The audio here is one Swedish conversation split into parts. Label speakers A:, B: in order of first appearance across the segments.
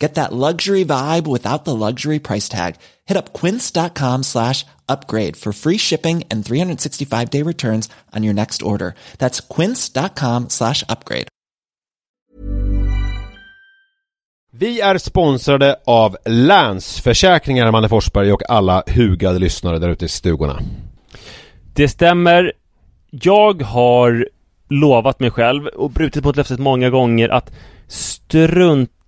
A: Get that luxury vibe without the luxury price tag. Hit up quince.com slash upgrade for free shipping and 365 day returns on your next order. That's quince.com slash upgrade.
B: Vi är sponsrade av Länsförsäkringar, Manne Forsberg och alla hugade lyssnare där ute i stugorna.
C: Det stämmer. Jag har lovat mig själv och brutit mot löftet många gånger att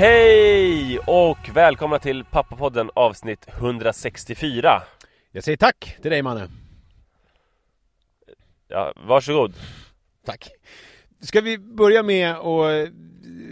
D: Hej och välkomna till Pappapodden avsnitt 164
B: Jag säger tack till dig Manne.
D: Ja, varsågod
B: Tack. Ska vi börja med att eh,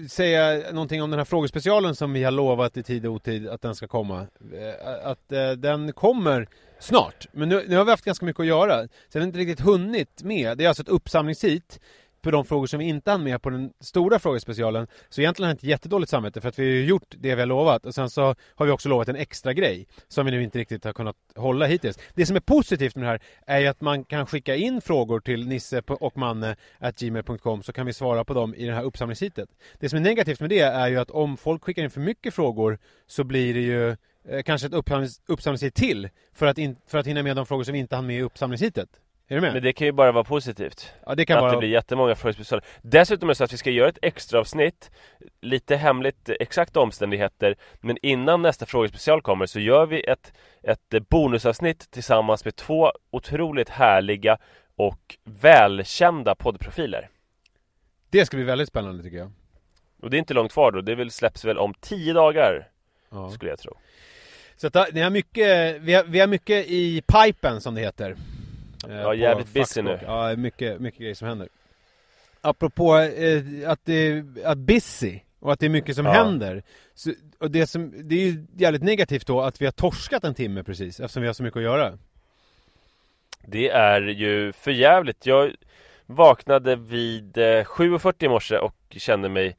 B: säga någonting om den här frågespecialen som vi har lovat i tid och otid att den ska komma? Eh, Att eh, den kommer snart. Men nu, nu har vi haft ganska mycket att göra. Så vi har inte riktigt hunnit med. Det är alltså ett uppsamlingshit på de frågor som vi inte hann med på den stora frågespecialen. Så egentligen har jag inte jättedåligt samvete för att vi har ju gjort det vi har lovat och sen så har vi också lovat en extra grej som vi nu inte riktigt har kunnat hålla hittills. Det som är positivt med det här är ju att man kan skicka in frågor till nisse och manne gmail.com så kan vi svara på dem i det här uppsamlingshitet. Det som är negativt med det är ju att om folk skickar in för mycket frågor så blir det ju eh, kanske ett uppsamlings- uppsamlingshit till för att, in, för att hinna med de frågor som vi inte hann med i uppsamlingshitet. Är du med?
D: Men det kan ju bara vara positivt
B: ja, det kan
D: Att
B: vara...
D: det blir jättemånga frågespecialer Dessutom är det så att vi ska göra ett extra avsnitt Lite hemligt, exakta omständigheter Men innan nästa frågespecial kommer så gör vi ett, ett bonusavsnitt tillsammans med två otroligt härliga och välkända poddprofiler
B: Det ska bli väldigt spännande tycker jag.
D: Och det är inte långt kvar då, det väl släpps väl om tio dagar
B: Ja.
D: skulle jag tro
B: Så att, ni har mycket, vi, har, vi har mycket i pipen som det heter. Eh,
D: Ja,
B: på
D: jävligt busy nu.
B: Ja, mycket, mycket grejer som händer. Apropå eh, att det att busy och att det är mycket som
D: Ja.
B: händer. Så, och det, som, det är ju jävligt negativt då att vi har torskat en timme precis eftersom vi har så mycket att göra.
D: Det är ju för jävligt. Jag vaknade vid eh, 7.40 i morse och kände mig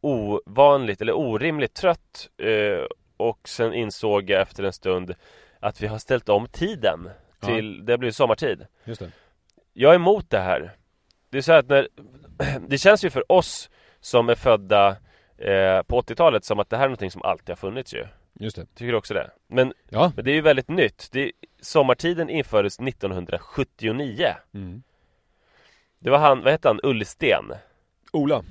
D: ovanligt eller orimligt trött eh, och sen insåg jag efter en stund att vi har ställt om tiden
B: Ja.
D: till, det blir sommartid.
B: Just det.
D: Jag är emot det här. Det är så att när, det känns ju för oss som är födda eh, på 80-talet som att det här är någonting som alltid har funnits ju.
B: Just det.
D: Tycker du också det? Men,
B: Ja.
D: men det är ju väldigt nytt. Det, sommartiden infördes 1979.
B: Mm.
D: Det var han, vad hette han, Ullsten?
B: Ola.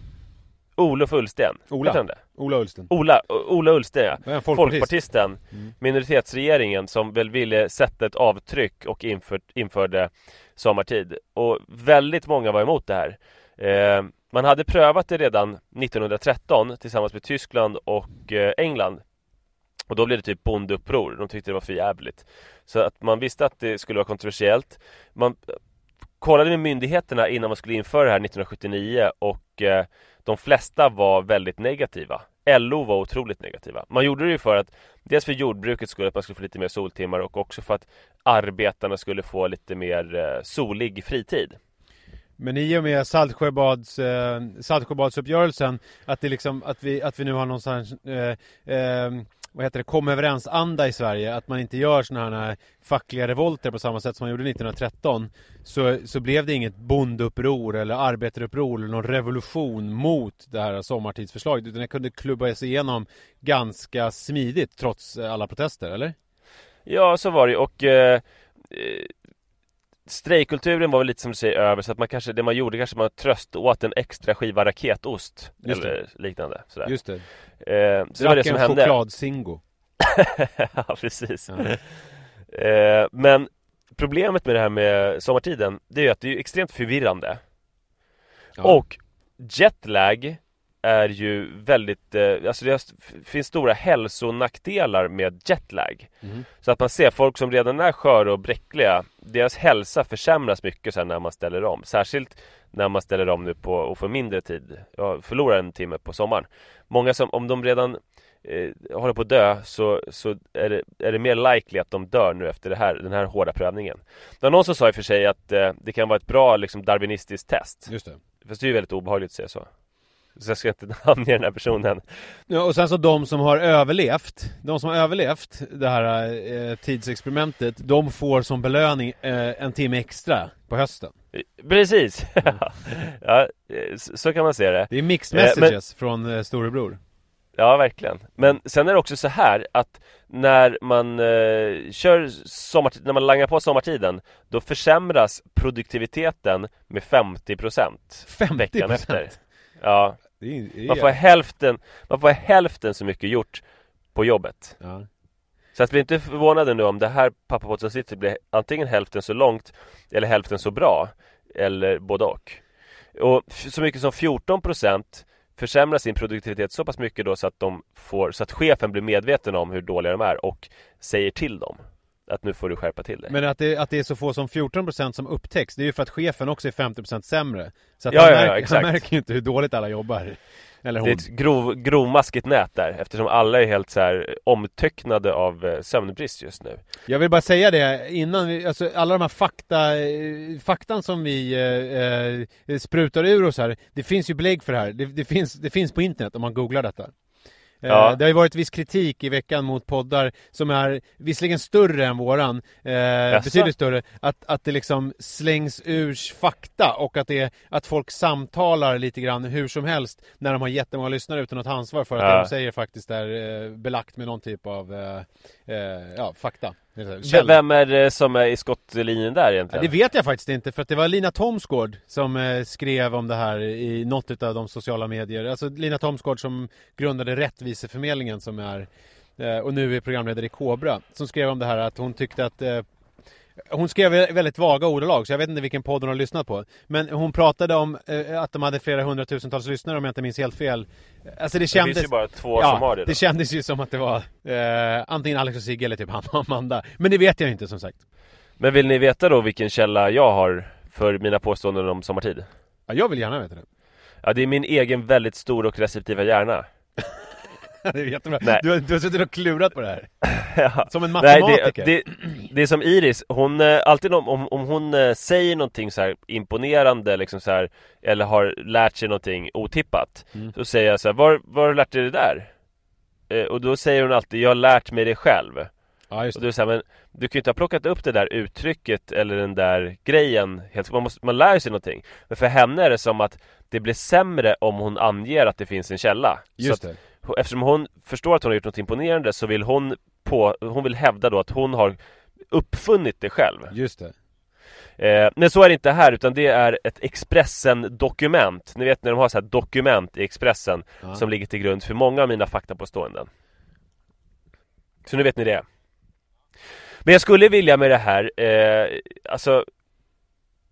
D: Olof Ullsten.
B: Ola. Ola Ullsten.
D: Ola, Ola Ullsten ja.
B: Folkpartist?
D: Folkpartisten,
B: Mm.
D: minoritetsregeringen som väl ville sätta ett avtryck och inför, införde sommartid. Och väldigt många var emot det här. Eh, man hade prövat det redan 1913 tillsammans med Tyskland och eh, England. Och då blev det typ bondeuppror, de tyckte det var för jävligt. Så att man visste att det skulle vara kontroversiellt. Man kollade med myndigheterna innan man skulle införa det här 1979 och eh, de flesta var väldigt negativa. LO var otroligt negativa. Man gjorde det ju för att dels för jordbrukets skull, att man skulle få lite mer soltimmar och också för att arbetarna skulle få lite mer eh, solig fritid.
B: Men i och med Saltsjöbads, eh, Saltsjöbadsuppgörelsen att, det liksom, att, vi, att vi nu har någonstans eh, eh, vad heter det, kom överens-anda i Sverige Att man inte gör sådana här fackliga revolter på samma sätt som man gjorde 1913 Så, så blev det inget bondeuppror eller arbetaruppror eller någon revolution mot det här sommartidsförslaget Utan det kunde klubbas igenom ganska smidigt trots alla protester, eller?
D: Ja, så var det och eh, eh Strejkkulturen var väl lite som du säger över så att man kanske, det man gjorde kanske man tröst åt en extra skiva raketost
B: Just det.
D: eller liknande sådär.
B: Just det,
D: Eh, så det var det som
B: en
D: hände.
B: chokladzingo
D: ja, precis.
B: Ja.
D: Eh, men problemet med det här med sommartiden, det är ju att det är extremt förvirrande.
B: Ja.
D: Och jetlag är ju väldigt, eh, alltså det finns stora hälsonackdelar med jetlag.
B: Mhm.
D: Så att man ser folk som redan är sköra och bräckliga, deras hälsa försämras mycket sen när man ställer om. Särskilt när man ställer om nu på och får mindre tid, ja, förlorar en timme på sommaren. Många som, om de redan eh, håller på att dö så, så är, det, är det mer likely att de dör nu efter här, den här hårda prövningen. Det var någon som sa i och för sig att eh, det kan vara ett bra liksom, darwinistiskt test.
B: Just det
D: Fast det är ju väldigt obehagligt att säga så. Så jag ska inte namnge den här personen.
B: Ja, och sen så de som har överlevt, de som har överlevt det här eh, tidsexperimentet, de får som belöning eh, en timme extra på hösten.
D: Precis! ja, eh, så kan man se det.
B: Det är mixed
D: Eh, men-
B: messages från eh, storebror.
D: Ja, verkligen. Men sen är det också så här att när man eh, kör sommartid, när man langar på sommartiden Då försämras produktiviteten med 50%
B: 50
D: veckan efter Ja,
B: Det är, det är,
D: man får hälften, man får hälften så mycket gjort på jobbet.
B: Ja.
D: Så att bli inte förvånade nu om det här pappapåtsavsnittet blir antingen hälften så långt Eller hälften så bra Eller både och. Och så mycket som 14% försämrar sin produktivitet så pass mycket då så att de får Så att chefen blir medveten om hur dåliga de är och säger till dem Att nu får du skärpa till dig
B: Men att det, att det är så få som 14% som upptäcks, det är ju för att chefen också är 50% sämre. Så att
D: Ja,
B: han,
D: ja, ja,
B: märker,
D: exakt.
B: han märker ju inte hur dåligt alla jobbar. Eller
D: Det
B: hon.
D: är ett grov, grovmaskigt nät där eftersom alla är helt så här omtöcknade av eh, sömnbrist just nu
B: Jag vill bara säga det innan vi, alltså alla de här fakta, eh, faktan som vi eh, eh, sprutar ur oss här, det finns ju belägg för det här. Det, det, finns, det finns på internet om man googlar detta. Eh,
D: Ja.
B: Det har ju varit viss kritik i veckan mot poddar som är visserligen större än våran, eh, betydligt större, att, att det liksom slängs ur fakta och att, det, att folk samtalar lite grann hur som helst när de har jättemånga lyssnare utan att ta ansvar för att
D: Ja.
B: det de säger faktiskt är eh, belagt med någon typ av eh, eh, ja, fakta. Källor.
D: Vem är det som är i skottlinjen där
B: Ja,
D: egentligen?
B: det vet jag faktiskt inte för att det var Lina Thomsgård som eh, skrev om det här i något av de sociala medier. Alltså Lina Thomsgård som grundade Rättviseförmedlingen som är eh, och nu är programledare i Kobra. Som skrev om det här att hon tyckte att eh, hon skrev väldigt vaga ordalag så jag vet inte vilken podd hon har lyssnat på. Men hon pratade om eh, att de hade flera hundratusentals lyssnare om jag inte minns helt fel. Alltså det
D: det
B: kändes...
D: finns ju bara två som har det då.
B: det kändes ju som att det var eh, antingen Alex och Sigge eller typ han och Amanda. Men det vet jag inte som sagt.
D: Men vill ni veta då vilken källa jag har för mina påståenden om sommartid?
B: Ja, jag vill gärna veta det.
D: Ja, det är min egen väldigt stora och receptiva hjärna.
B: det är jättebra.
D: Nej.
B: Du har, du har suttit och klurat på det här.
D: Ja.
B: Som en
D: Nej,
B: matematiker.
D: det, det, det är som Iris, hon, eh, alltid om, om, om hon eh, säger någonting så här imponerande liksom så här, Eller har lärt sig någonting otippat
B: Mm.
D: Så säger jag så här, var, var har du lärt dig det där? Eh, och då säger hon alltid, jag har lärt mig det själv
B: Ja, just
D: Och
B: det.
D: du säger men du kan ju inte ha plockat upp det där uttrycket eller den där grejen helt, man, måste, man lär sig någonting Men för henne är det som att det blir sämre om hon anger att det finns en källa
B: Just
D: så
B: det.
D: Eftersom hon förstår att hon har gjort något imponerande så vill hon på, hon vill hävda då att hon har uppfunnit det själv
B: Just det.
D: Eh, men så är det inte här utan det är ett Expressen-dokument Ni vet när de har så här dokument i Expressen
B: Ja.
D: Som ligger till grund för många av mina faktapåståenden Så nu vet ni det Men jag skulle vilja med det här eh, Alltså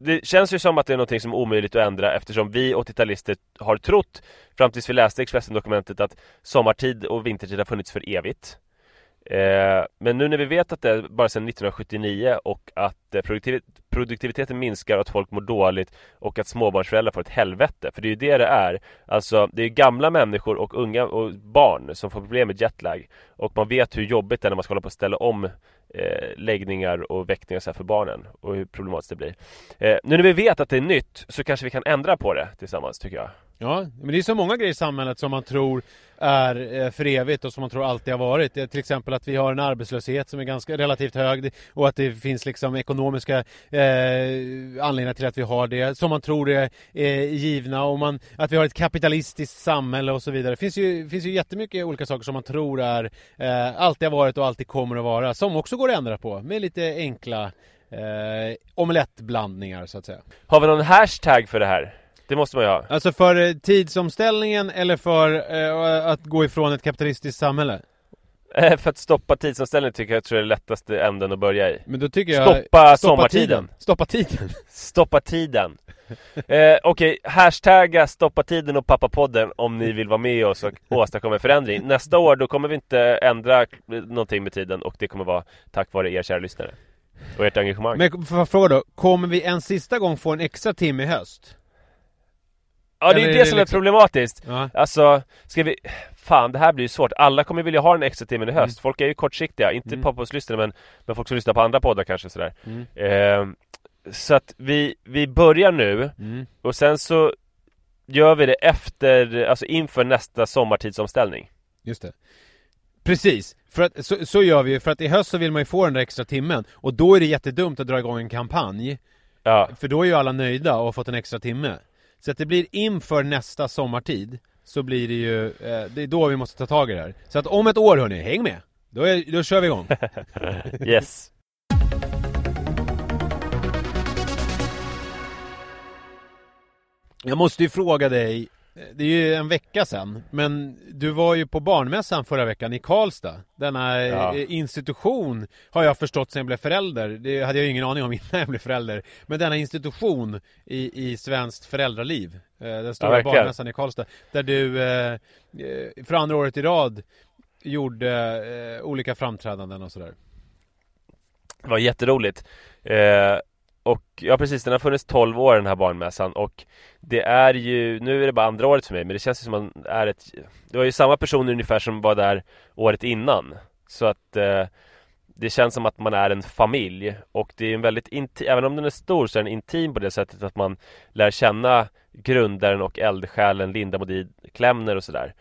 D: det känns ju som att det är någonting som är omöjligt att ändra eftersom vi 80-talister har trott fram tills vi läste Expressen-dokumentet att sommartid och vintertid har funnits för evigt. Eh, men nu när vi vet att det är bara sedan 1979 och att eh, produktiviteten minskar och att folk mår dåligt och att småbarnsföräldrar får ett helvete, för det är ju det det är. Alltså, det är gamla människor och unga och barn som får problem med jetlag och man vet hur jobbigt det är när man ska hålla på att ställa om eh, läggningar och väckningar så här för barnen och hur problematiskt det blir. Eh, nu när vi vet att det är nytt så kanske vi kan ändra på det tillsammans tycker jag.
B: Ja, men det är så många grejer i samhället som man tror är eh, för evigt och som man tror alltid har varit. Eh, till exempel att vi har en arbetslöshet som är ganska relativt hög och att det finns liksom ekonomiska eh, anledningar till att vi har det som man tror är, är givna och man, att vi har ett kapitalistiskt samhälle och så vidare. Det finns ju, finns ju jättemycket olika saker som man tror är eh, alltid har varit och alltid kommer att vara som också går att ändra på med lite enkla eh, omelettblandningar så att säga.
D: Har vi någon hashtag för det här? Det måste man ju ha.
B: Alltså för eh, tidsomställningen eller för eh, att gå ifrån ett kapitalistiskt samhälle?
D: Eh, för att stoppa tidsomställningen tycker jag tror jag är lättaste änden att börja i.
B: Men då tycker jag...
D: Stoppa sommartiden.
B: tiden. Stoppa tiden.
D: Stoppa tiden. Eh, Okej, hashtagga stoppa tiden och pappapodden om ni vill vara med oss och åstadkomma en förändring. Nästa år då kommer vi inte ändra någonting med tiden och det kommer vara tack vare er kära lyssnare. Och ert engagemang.
B: Men får jag fråga då, kommer vi en sista gång få en extra timme i höst?
D: Ja, det är det
B: det
D: som är
B: liksom-
D: problematiskt.
B: Ja.
D: Alltså, ska vi... Fan, det här blir ju svårt. Alla kommer vilja ha den extra timmen i höst. Folk är ju kortsiktiga. Inte
B: Mm.
D: mm. men, men folk som lyssnar på andra poddar kanske sådär.
B: Mm.
D: Eh, så att vi, vi börjar nu
B: Mm.
D: och sen så gör vi det efter, alltså inför nästa sommartidsomställning.
B: Just det. Precis, för att, så, så gör vi ju, för att i höst så vill man ju få den där extra timmen och då är det jättedumt att dra igång en kampanj
D: Ja,
B: För då är ju alla nöjda och har fått en extra timme Så att det blir inför nästa sommartid Så blir det ju, eh, det är då vi måste ta tag i det här Så att om ett år hörni, häng med! Då, är, då kör vi igång
D: yes.
B: Jag måste ju fråga dig Det är ju en vecka sedan Men du var ju på barnmässan förra veckan i Karlstad Denna
D: Ja.
B: eh, institution Har jag förstått sen jag blev förälder Det hade jag ingen aning om innan jag blev förälder Men denna institution i, i svenskt föräldraliv eh, Den stora
D: verkligen.
B: barnmässan i Karlstad Där du eh, för andra året i rad Gjorde olika framträdanden och sådär
D: Det var jätteroligt. Och ja precis, den har funnits 12 år den här barnmässan och det är ju, nu är det bara andra året för mig men det känns ju som att man är ett Det var ju samma personer ungefär som var där året innan. Så att eh, Det känns som att man är en familj och det är en väldigt intim, även om den är stor så är den intim på det sättet att man lär känna grundaren och eldsjälen Linda Modin-Klämner och sådär.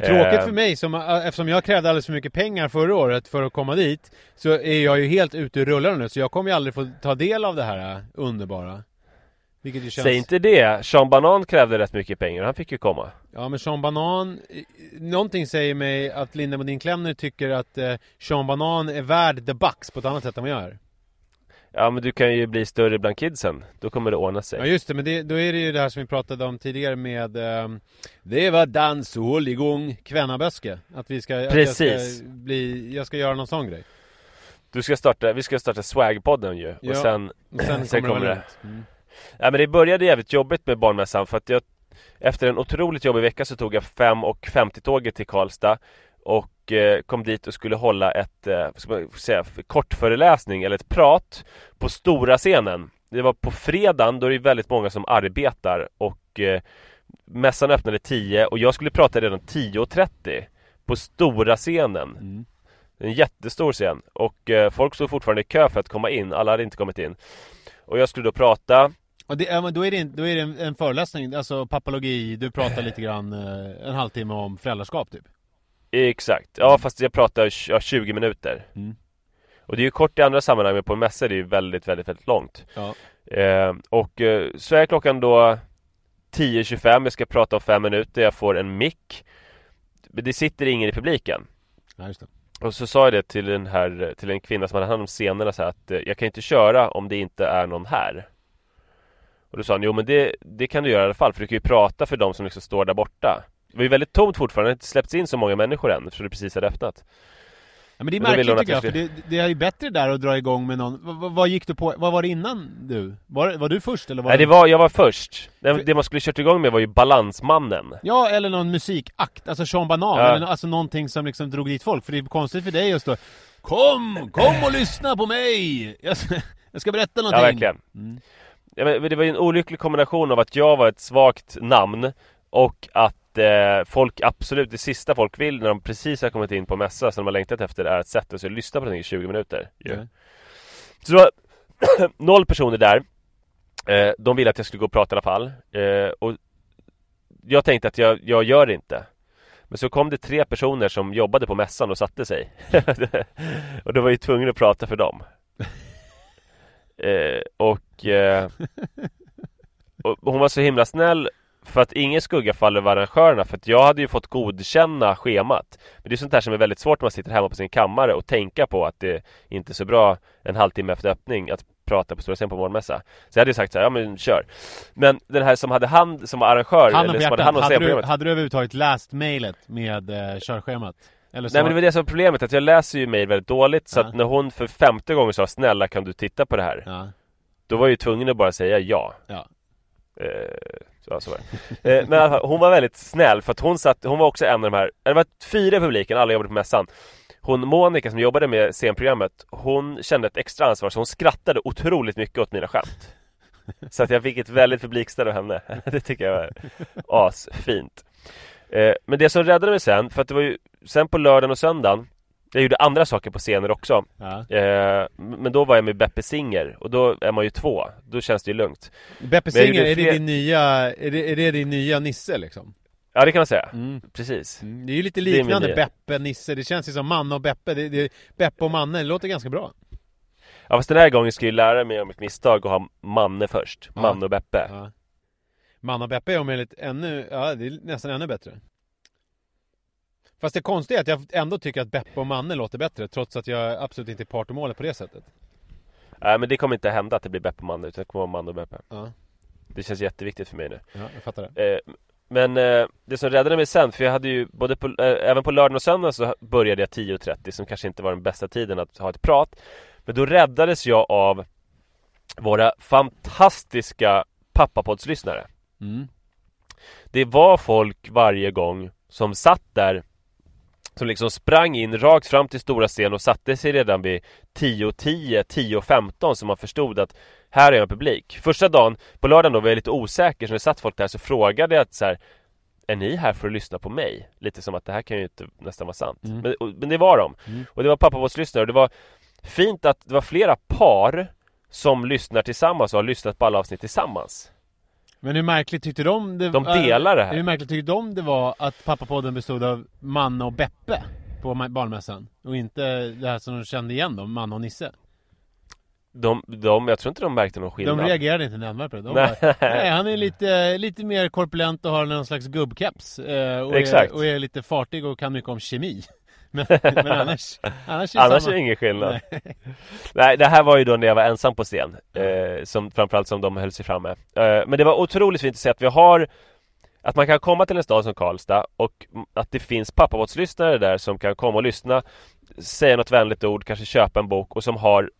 B: Det är tråkigt
D: Eh.
B: för mig som, eftersom jag krävde alldeles för mycket pengar förra året för att komma dit Så är jag ju helt ute ur rullarna nu så jag kommer ju aldrig få ta del av det här äh, underbara Vilket ju känns...
D: Säg inte det! Sean Banan krävde rätt mycket pengar, han fick ju komma
B: Ja men Sean Banan eh, Någonting säger mig att Linda Modin Klemner tycker att eh, Sean Banan är värd the bucks på ett annat sätt än vad jag är
D: Ja men du kan ju bli större bland kidsen, då kommer det ordna sig
B: Ja just det, men det, då är det ju det här som vi pratade om tidigare med eh, Det var dans och hålligång Kvennaböske Att vi ska, att jag
D: Precis.
B: ska bli, jag ska göra någon sån grej
D: Du ska starta, vi ska starta Swag-podden ju
B: Ja.
D: och sen
B: Och sen,
D: Sen
B: kommer
D: kommer
B: det,
D: det.
B: väl ut. Mm.
D: Ja men det började jävligt jobbigt med barnmässan för att jag Efter en otroligt jobbig vecka så tog jag 5 och 50-tåget till Karlstad Och eh, kom dit och skulle hålla ett, eh, vad ska man säga, kortföreläsning eller ett prat På stora scenen. Det var på fredagen, då är det väldigt många som arbetar och eh, Mässan öppnade 10 och jag skulle prata redan 10.30 På stora scenen.
B: Mm.
D: En jättestor scen och folk stod fortfarande i kö för att komma in, alla hade inte kommit in. Och jag skulle då prata.
B: Och det, då är det, en- då är det en, en föreläsning, alltså papologi, du pratar lite grann en halvtimme om föräldraskap typ
D: Exakt, ja fast jag pratar ja, 20 minuter
B: Mm.
D: Och det är ju kort i andra sammanhang men på en mässa är det ju väldigt, väldigt, väldigt långt
B: Ja.
D: eh, Och eh, så är klockan då 10.25, jag ska prata om fem minuter, jag får en mick Men det sitter ingen i publiken
B: Ja, just det.
D: Och så sa jag det till den här, till en kvinna som hade hand om scenerna så här, att eh, jag kan inte köra om det inte är någon här. Och då sa han, jo men det, det kan du göra i alla fall för du kan ju prata för de som liksom står där borta. Det var ju väldigt tomt fortfarande, det har inte släppts in så många människor än eftersom det precis hade öppnat.
B: Ja, men det är
D: då
B: märkligt tycker jag,
D: jag
B: för det, det är ju bättre där att dra igång med någon, vad, vad- gick du på, vad var det innan du? Var, var du först eller var
D: Nej det var, jag var först. Det,
B: För-
D: det man skulle kört igång med var ju Balansmannen.
B: Ja, eller någon musikakt, alltså Sean Banan,
D: Ja.
B: eller alltså någonting som liksom drog dit folk, för det är konstigt för dig att stå Kom, kom och lyssna på mig! Jag ska, jag ska berätta
D: Ja
B: någonting
D: verkligen.
B: Mm.
D: Ja, men det var ju en olycklig kombination av att jag var ett svagt namn och att eh, folk absolut, det sista folk vill när de precis har kommit in på mässa som de har längtat efter är att sätta sig och lyssna på någonting i 20 minuter.
B: Ja.
D: Så det var noll personer där. Eh, de ville att jag skulle gå och prata i alla fall. Eh, och jag tänkte att jag, jag gör det inte. Men så kom det tre personer som jobbade på mässan och satte sig. och då var jag tvungen att prata för dem. Eh, och, eh, och hon var så himla snäll för att ingen skugga faller över arrangörerna för att jag hade ju fått godkänna schemat. Men det är sånt här som är väldigt svårt när man sitter hemma på sin kammare och tänka på att det inte är så bra en halvtimme efter öppning att prata på Stora scen på morgonmässa. Så jag hade ju sagt så här, ja men kör. Men den här som hade hand, som var arrangör,
B: Handen
D: eller som hade hand om
B: hade du, hade du överhuvudtaget läst mejlet med eh, körschemat?
D: Nej men det var det som var problemet, att jag läser ju mejl väldigt dåligt så
B: Ja.
D: att när hon för femte gången sa snälla kan du titta på det här?
B: Ja,
D: Då var jag ju tvungen att bara säga ja.
B: ja.
D: Eh, så, så var det. Eh, men i alla fall, hon var väldigt snäll för att hon satt, hon var också en av de här, det var fyra i publiken, alla jobbade på mässan. Hon Monica som jobbade med scenprogrammet, hon kände ett extra ansvar så hon skrattade otroligt mycket åt mina skämt. Så att jag fick ett väldigt publikstöd av henne. Det tycker jag var asfint. Eh, men det som räddade mig sen, för att det var ju sen på lördagen och söndagen jag gjorde andra saker på scener också.
B: ja.
D: Eh, men då var jag med Beppe Singer och då är man ju två. Då känns det ju lugnt.
B: Beppe
D: Men
B: Singer, är det din nya, är det, är det din nya Nisse liksom?
D: Ja det kan man säga.
B: Mm.
D: Precis.
B: Mm. Det är ju lite liknande. Beppe, Nisse, det känns ju som Manne och Beppe, det, det, Beppe och Manne, det låter ganska bra
D: Ja fast den här gången ska jag ju lära mig om mitt misstag och ha Manne först.
B: Ja.
D: Manne och Beppe.
B: ja. Manne och Beppe är om möjligt ännu, ja det är nästan ännu bättre Fast det konstiga är att jag ändå tycker att Beppe och Manne låter bättre trots att jag absolut inte är part i målet på det sättet
D: Nej men det kommer inte hända att det blir Beppe och Manne utan det kommer vara Manne och Beppe.
B: Ja,
D: Det känns jätteviktigt för mig nu.
B: ja jag fattar det
D: Eh, men eh, det som räddade mig sen, för jag hade ju både på, eh, även på lördagen och söndagen så började jag 10.30 som kanske inte var den bästa tiden att ha ett prat. Men då räddades jag av våra fantastiska pappapoddslyssnare.
B: mm.
D: Det var folk varje gång som satt där som liksom sprang in rakt fram till stora scen och satte sig redan vid 10.10, 10.15 så man förstod att här är en publik. Första dagen, på lördagen då var jag lite osäker så när det satt folk där så frågade jag att så här, Är ni här för att lyssna på mig? Lite som att det här kan ju inte nästan vara sant.
B: Mm.
D: Men, och, men det var de.
B: Mm.
D: Och det var pappavårdslyssnare och det var fint att det var flera par som lyssnar tillsammans och har lyssnat på alla avsnitt tillsammans.
B: Men hur märkligt tyckte de det
D: De delar det här.
B: Hur märkligt tyckte de det var att pappapodden bestod av Manne och Beppe på barnmässan? Och inte det här som de kände igen då, Manne och Nisse?
D: De, de, jag tror inte de märkte någon skillnad.
B: De reagerade inte nämnvärt på det. De
D: Nej.
B: bara, nej, han är lite, lite mer korpulent och har någon slags gubbkeps. Eh, och, är,
D: Exakt.
B: och är lite fartig och kan mycket om kemi. Men, men annars, annars är det
D: Annars är det ingen skillnad. Nej. det här var ju då när jag var ensam på scen. Eh, som, framförallt som de höll sig framme. Eh, men det var otroligt fint att se att vi har att man kan komma till en stad som Karlstad och att det finns pappabåtslyssnare där som kan komma och lyssna Säga något vänligt ord, kanske köpa en bok och som har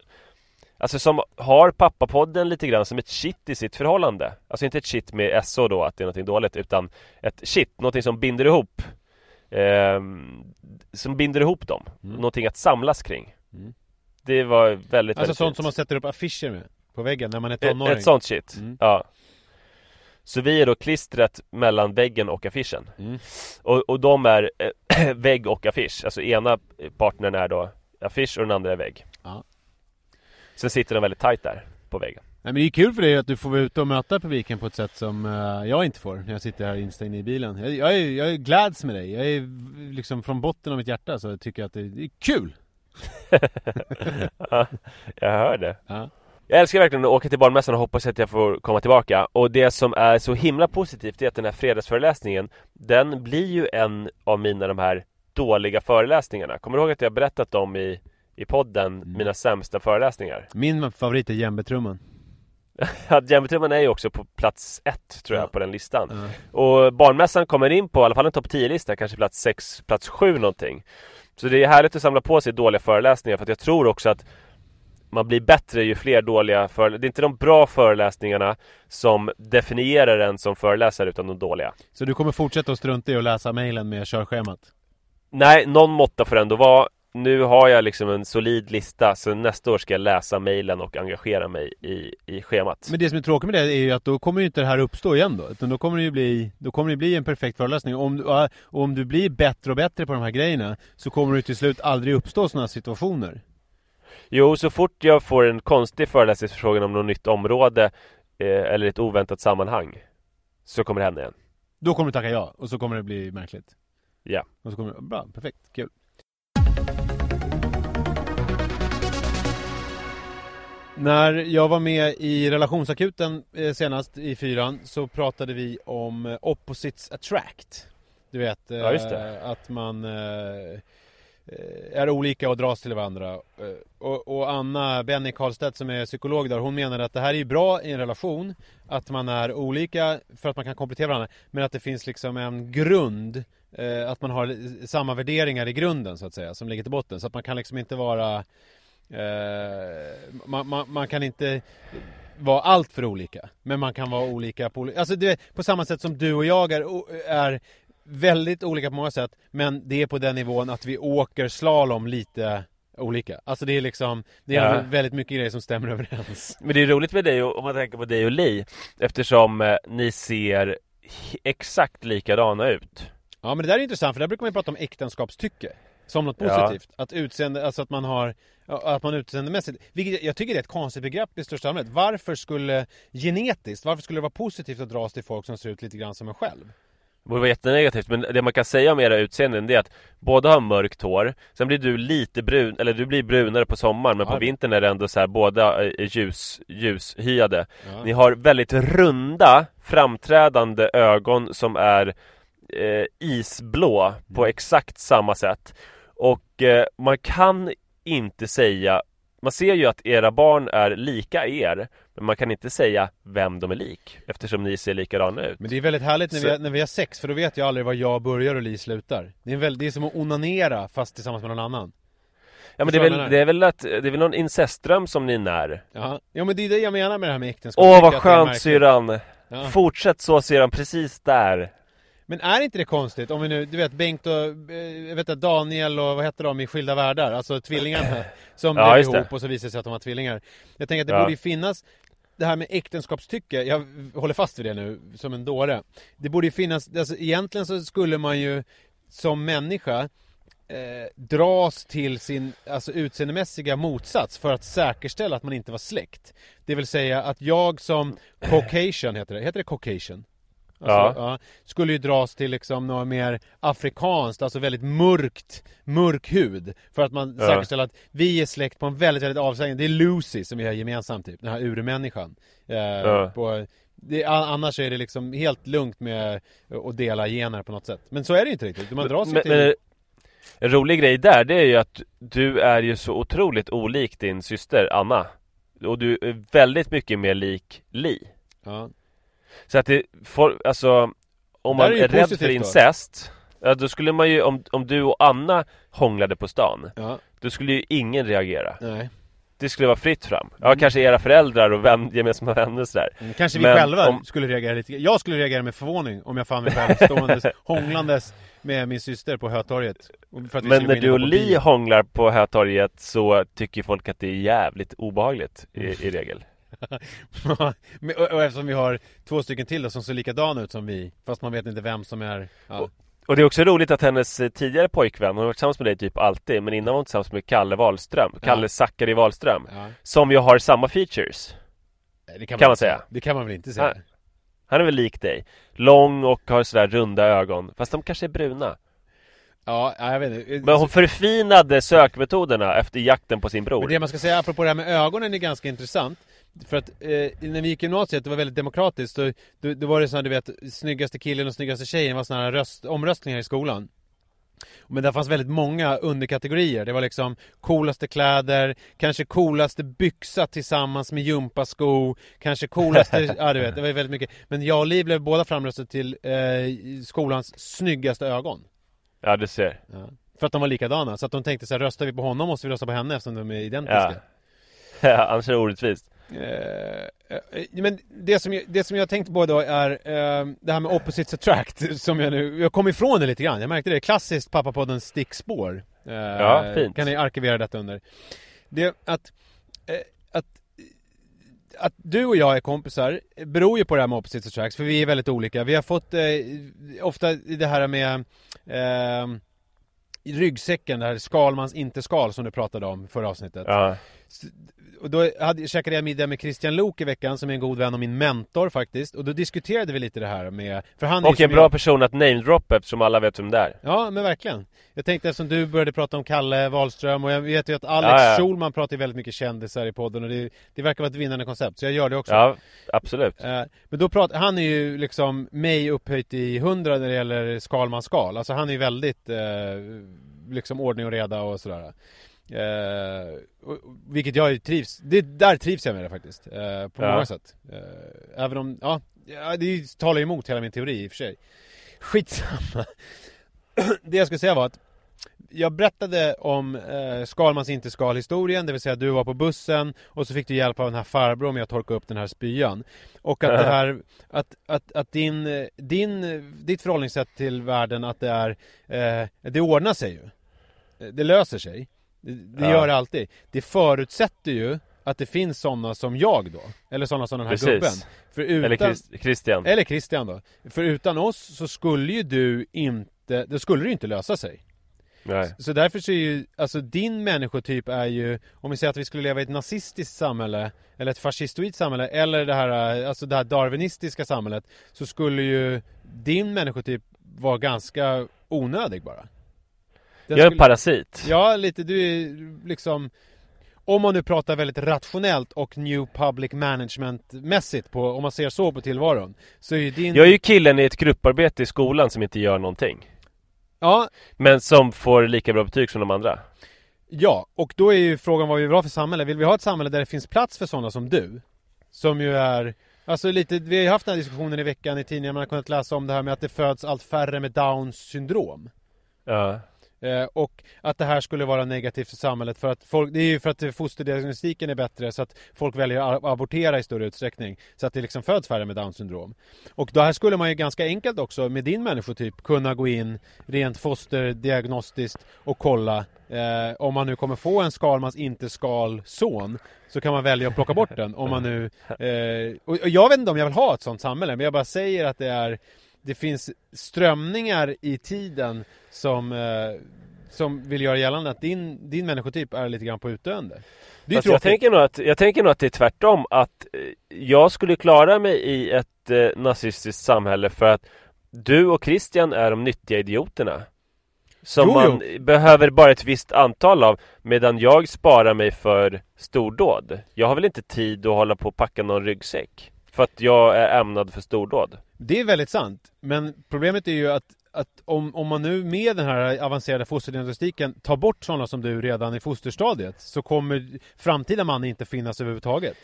D: Alltså som har pappapodden lite grann som ett shit i sitt förhållande Alltså inte ett shit med SO då, att det är någonting dåligt utan ett shit, någonting som binder ihop ehm, Som binder ihop dem,
B: Mm.
D: någonting att samlas kring
B: Mm.
D: Det var väldigt,
B: Alltså
D: väldigt
B: sånt
D: fint.
B: som man sätter upp affischer med på väggen när man är
D: ett,
B: tonåring.
D: ett sånt shit,
B: Mm.
D: ja Så vi är då klistret mellan väggen och affischen
B: Mm.
D: och, och de är eh, vägg och affisch, alltså ena partnern är då affisch och den andra är vägg
B: Ja.
D: Sen sitter de väldigt tight där på väggen
B: Nej, men det är kul för dig att du får vara ute och möta publiken på ett sätt som eh, jag inte får när jag sitter här instängd i bilen. Jag, jag, är, jag är glads med dig. Jag är liksom från botten av mitt hjärta så tycker jag att det, det är kul.
D: Ja, jag hör det
B: Ja.
D: Jag älskar verkligen att åka till barnmässan och hoppas att jag får komma tillbaka Och det som är så himla positivt är att den här fredagsföreläsningen Den blir ju en av mina de här dåliga föreläsningarna. Kommer du ihåg att jag berättat om i, i podden
B: Mm.
D: mina sämsta föreläsningar?
B: Min favorit är djembetrumman.
D: Ja, Djembetrumman är ju också på plats ett tror jag
B: Ja.
D: på den listan.
B: Ja.
D: Och Barnmässan kommer in på i alla fall en topp 10-lista, kanske plats 6, plats 7 någonting. Så det är härligt att samla på sig dåliga föreläsningar för att jag tror också att man blir bättre ju fler dåliga föreläsningar. Det är inte de bra föreläsningarna som definierar en som föreläsare utan de dåliga.
B: Så du kommer fortsätta att strunta i att läsa mejlen med körschemat?
D: Nej, någon måtta får ändå vara. Nu har jag liksom en solid lista så nästa år ska jag läsa mejlen och engagera mig i, i schemat.
B: Men det som är tråkigt med det är ju att då kommer ju inte det här uppstå igen då. Utan då kommer det ju bli, då kommer det bli en perfekt föreläsning. Om, du- och om du blir bättre och bättre på de här grejerna så kommer det till slut aldrig uppstå sådana situationer.
D: Jo, så fort jag får en konstig föreläsningsförfrågan om något nytt område eh, eller ett oväntat sammanhang så kommer det hända igen.
B: Då kommer du tacka ja och så kommer det bli märkligt.
D: Ja.
B: Och så kommer det, bra, perfekt, kul. När jag var med i relationsakuten eh, senast i fyran så pratade vi om eh, opposites attract. Du vet, eh,
D: Ja, det.
B: att man eh, eh, är olika och dras till varandra. Eh, Och, och Anna Benny Karlstedt som är psykolog där, hon menar att det här är ju bra i en relation. Att man är olika för att man kan komplettera varandra. Men att det finns liksom en grund. eh, Att man har samma värderingar i grunden så att säga, som ligger till botten. Så att man kan liksom inte vara Eh, man, man, man kan inte vara allt för olika. Men man kan vara olika på, alltså det, på samma sätt som du och jag är, är väldigt olika på många sätt. Men det är på den nivån att vi åker slalom lite olika. Alltså det är liksom, det är
D: Ja.
B: väldigt mycket grejer som stämmer överens.
D: Men det är roligt med dig och- om man tänker på dig och Li eftersom eh, ni ser exakt likadana ut.
B: Ja men det där är intressant för där brukar man ju prata om äktenskapstycke. Som något
D: Ja.
B: positivt. Att utseende, alltså att man har, ja, att man utseendemässigt. Vilket jag tycker det är ett konstigt begrepp i största allmänhet. Varför skulle, genetiskt, varför skulle det vara positivt att dras till folk som ser ut lite grann som en själv?
D: Det vara jättenegativt men det man kan säga om era utseenden det är att båda har mörkt hår Sen blir du lite brun, eller du blir brunare på sommaren men
B: Ja,
D: på vintern är det ändå så här båda är ljus, ljushyade
B: Ja.
D: Ni har väldigt runda framträdande ögon som är eh, isblå på exakt samma sätt Och eh, man kan inte säga Man ser ju att era barn är lika er Men man kan inte säga vem de är lik Eftersom ni ser likadana ut
B: Men det är väldigt härligt när vi,
D: Så-
B: har, när vi har sex för då vet jag aldrig var jag börjar och Li slutar. Det är, väl, det är som att onanera fast tillsammans med någon annan.
D: Ja men det är, väl, det är väl att, det är väl någon incestdröm som ni när?
B: Ja, ja men det är det jag menar med det här med äktenskap.
D: Åh vad skönt syrran!
B: Ja.
D: Fortsätt så syrran, precis där!
B: Men är inte det konstigt om vi nu, du vet Bengt och, eh, jag vet inte, Daniel och vad heter de i Skilda Världar? Alltså tvillingarna som
D: Ja,
B: blev
D: just det.
B: ihop och så visade det sig att de var tvillingar. Jag tänker att det
D: Ja.
B: borde ju finnas det här med äktenskapstycke, jag håller fast vid det nu som en dåre. Det borde ju finnas, alltså egentligen så skulle man ju som människa eh, dras till sin alltså utseendemässiga motsats för att säkerställa att man inte var släkt. Det vill säga att jag som Caucasian heter det, heter det Caucasian? Alltså, ja. Skulle ju dras till liksom något mer afrikanskt, alltså väldigt mörkt, mörk hud. För att man
D: Ja.
B: säkerställer att vi är släkt på en väldigt, väldigt avsägning. Det är Lucy som vi har gemensamt typ, den här urmänniskan. Eh,
D: Ja.
B: på, det, annars är det liksom helt lugnt med att dela gener på något sätt. Men så är det inte riktigt. Man dras ju
D: men,
B: till...
D: men en rolig grej där, det är ju att du är ju så otroligt olik din syster Anna Och du är väldigt mycket mer lik Li
B: ja.
D: Så att det, får, alltså Om man
B: är
D: är, rädd för
B: då.
D: incest Ja då skulle man ju, om, om du och Anna hånglade på stan
B: ja,
D: Då skulle ju ingen reagera.
B: Nej.
D: Det skulle vara fritt fram. Ja kanske era föräldrar och vän, gemensamma vänner sådär.
B: Mm, Kanske vi
D: Men
B: själva
D: om-
B: skulle reagera lite Jag skulle reagera med förvåning om jag fann mig själv ståendes hånglandes med min syster på Hötorget.
D: Men när du och Li hånglar på Hötorget så tycker folk att det är jävligt obehagligt i, i regel
B: och, och eftersom vi har två stycken till då, som ser likadana ut som vi Fast man vet inte vem som är ja.
D: Och det är också roligt att hennes eh, tidigare pojkvän, hon har varit tillsammans med dig typ alltid Men innan var hon tillsammans med Kalle Wahlström, Kalle
B: Ja.
D: Zackari Wahlström
B: Ja.
D: Som ju har samma features
B: Det
D: Kan man
B: inte
D: säga.
B: Det kan man väl inte säga
D: Ja. Han är väl lik dig Lång och har sådär runda ögon Fast de kanske är bruna
B: Ja, ja jag vet inte
D: Men hon förfinade sökmetoderna efter jakten på sin
B: Men
D: bror
B: det man ska säga apropå det här med ögonen är ganska intressant För att eh, när vi gick i gymnasiet, det var väldigt demokratiskt Då, då, då var det så här, du vet, snyggaste killen och snyggaste tjejen var sådana här röst, omröstningar i skolan Men det fanns väldigt många underkategorier. Det var liksom coolaste kläder, kanske coolaste byxa tillsammans med gympasko, kanske coolaste, ja du vet, det var väldigt mycket. Men jag och Liv blev båda framröstade till eh, skolans snyggaste ögon.
D: Ja, du ser.
B: Ja. För att de var likadana, så att de tänkte så här, röstar vi på honom måste vi rösta på henne eftersom de är identiska.
D: Ja. Annars är det orättvist.
B: Eh, eh, men det som, jag, det som jag tänkte på då är eh, det här med opposites attract som jag nu, jag kom ifrån det lite grann. Jag märkte det, klassiskt pappapodden stickspår. Eh,
D: Ja, fint.
B: Kan ni arkivera detta under. Det att, eh, att att du och jag är kompisar beror ju på det här med opposites attract för vi är väldigt olika. Vi har fått eh, ofta det här med eh, ryggsäcken, det här Skalmans inte skal som du pratade om förra avsnittet.
D: Ja.
B: Och då hade, käkade jag middag med Christian Lok i veckan som är en god vän och min mentor faktiskt. Och då diskuterade vi lite det här med... För han är
D: Och en
B: som
D: bra
B: jag,
D: person att namedroppa eftersom alla vet vem det är.
B: Ja men verkligen. Jag tänkte eftersom du började prata om Kalle Wahlström och jag vet ju att Alex
D: Ja, ja.
B: Schulman pratar ju väldigt mycket kändisar i podden och det, det verkar vara ett vinnande koncept så jag gör det också.
D: Ja, absolut.
B: Eh, Men då pratar, han är ju liksom mig upphöjt i hundra när det gäller Skalman skal. Alltså han är ju väldigt eh, liksom ordning och reda och sådär. Eh, vilket jag trivs, det, där trivs jag med det faktiskt. Eh, på
D: Ja.
B: många sätt. Eh, även om, ja, det talar ju emot hela min teori i och för sig. Skitsamma. det jag skulle säga var att jag berättade om eh, Skalmans inte skal historien, det vill säga du var på bussen och så fick du hjälp av den här farbrorn med att torka upp den här spyan. Och att det här, att, att, att din, din, ditt förhållningssätt till världen att det är, eh, det ordnar sig ju. Eh, Det löser sig. Det, det
D: Ja.
B: gör det alltid. Det förutsätter ju att det finns sådana som jag då. Eller sådana som den här
D: Precis.
B: gubben. För utan,
D: Eller Chris- Christian.
B: eller Christian då. För utan oss så skulle ju du inte, det skulle ju inte lösa sig.
D: Nej.
B: Så därför så är ju, alltså din människotyp är ju, om vi säger att vi skulle leva i ett nazistiskt samhälle, eller ett fascistoidt samhälle, eller det här, alltså det här darwinistiska samhället, så skulle ju din människotyp vara ganska onödig bara.
D: Jag är en
B: skulle-
D: parasit.
B: Ja, lite, du är liksom om man nu pratar väldigt rationellt och new public management mässigt på, om man ser så på tillvaron Så är ju din...
D: Jag är ju killen i ett grupparbete i skolan som inte gör någonting.
B: Ja,
D: Men som får lika bra betyg som de andra.
B: Ja, och då är ju frågan vad vi vill ha för samhälle. Vill vi ha ett samhälle där det finns plats för sådana som du? Som ju är, alltså lite, vi har ju haft den här diskussionen i veckan i tidningen, man har kunnat läsa om det här med att det föds allt färre med Downs syndrom.
D: Ja.
B: Eh, och att det här skulle vara negativt för samhället för att folk, det är ju för att fosterdiagnostiken är bättre så att folk väljer att abortera i större utsträckning. Så att det liksom föds färre med Downs syndrom. Och då här skulle man ju ganska enkelt också med din människotyp kunna gå in rent fosterdiagnostiskt och kolla eh, om man nu kommer få en Skalmans inte skal son så kan man välja att plocka bort den om man nu eh, och, och jag vet inte om jag vill ha ett sånt samhälle men jag bara säger att det är det finns strömningar i tiden som, eh, som vill göra gällande att din, din människotyp är lite grann på utdöende. Det är
D: jag, tänker nog att, jag tänker nog att det är tvärtom att eh, jag skulle klara mig i ett eh, nazistiskt samhälle för att du och Christian är de nyttiga idioterna. Som
B: Jo,
D: man behöver bara ett visst antal av medan jag sparar mig för stordåd. Jag har väl inte tid att hålla på och packa någon ryggsäck. För att jag är ämnad för stordåd.
B: Det är väldigt sant. Men problemet är ju att, att om, om man nu med den här avancerade fosterdiagnostiken tar bort sådana som du redan i fosterstadiet så kommer framtida man inte finnas överhuvudtaget.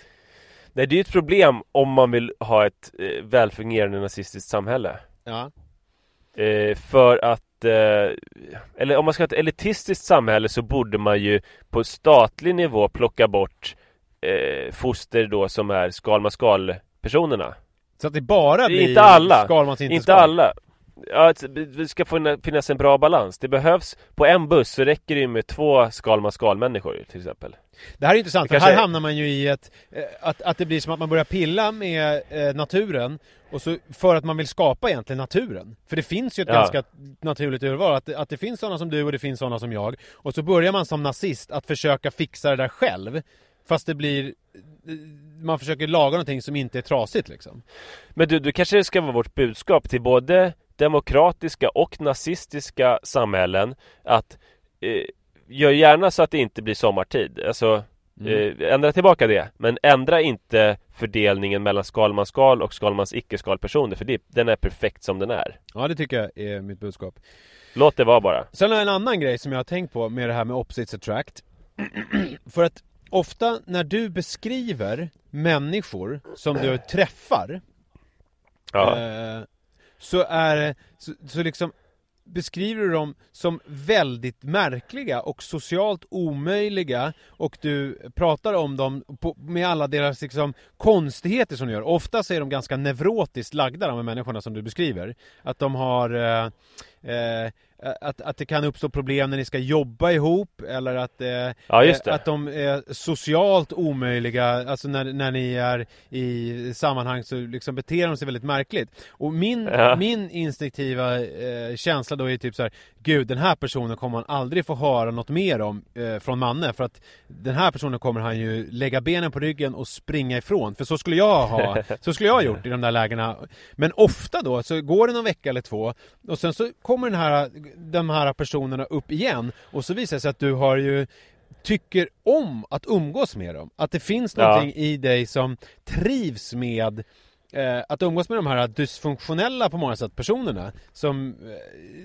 D: Nej, det är ju ett problem om man vill ha ett eh, välfungerande nazistiskt samhälle.
B: Ja.
D: Eh, för att, eh, eller om man ska ha ett elitistiskt samhälle så borde man ju på statlig nivå plocka bort eh, foster då som är Skalman skal-personerna.
B: Så att det bara blir
D: Inte alla.
B: Skalmans inte,
D: Inte
B: skal.
D: alla. Ja, det ska få- finnas en bra balans. Det behövs, på en buss så räcker det ju med två Skalman skal-människor till exempel.
B: Det här är intressant,
D: Det
B: för här
D: är-
B: hamnar man ju i ett, eh, att, att det blir som att man börjar pilla med eh, naturen och så, för att man vill skapa egentligen naturen. För det finns ju ett
D: Ja.
B: ganska naturligt urval, att, att det finns sådana som du och det finns sådana som jag. Och så börjar man som nazist att försöka fixa det där själv. Fast det blir, man försöker laga någonting som inte är trasigt liksom.
D: Men du, du kanske ska vara vårt budskap till både demokratiska och nazistiska samhällen att eh, gör gärna så att det inte blir sommartid. Alltså,
B: Mm.
D: Eh, ändra tillbaka det, men ändra inte fördelningen mellan skalmanskal och skalmans icke-skalpersoner för det, den är perfekt som den är.
B: Ja, det tycker jag är mitt budskap.
D: Låt det vara bara.
B: Sen har jag en annan grej som jag har tänkt på med det här med opposites attract. För att ofta när du beskriver människor som du träffar
D: Ja.
B: eh, så är så, så liksom beskriver du dem som väldigt märkliga och socialt omöjliga och du pratar om dem på, med alla deras liksom konstigheter som de gör. Ofta är de ganska neurotiskt lagda de här människorna som du beskriver. Att de har eh, eh, att, att det kan uppstå problem när ni ska jobba ihop eller att, eh,
D: Ja,
B: eh, att de är socialt omöjliga, alltså när, när ni är i sammanhang så liksom beter de sig väldigt märkligt. Och min,
D: Ja.
B: min instinktiva eh, känsla då är typ så här: Gud den här personen kommer man aldrig få höra något mer om eh, från Manne för att den här personen kommer han ju lägga benen på ryggen och springa ifrån. För så skulle jag ha, så skulle jag ha gjort i de där lägena. Men ofta då så går det någon vecka eller två och sen så kommer den här, de här personerna upp igen och så visar det sig att du har ju tycker om att umgås med dem. Att det finns
D: Ja.
B: någonting i dig som trivs med eh, att umgås med de här dysfunktionella på många sätt personerna. Som,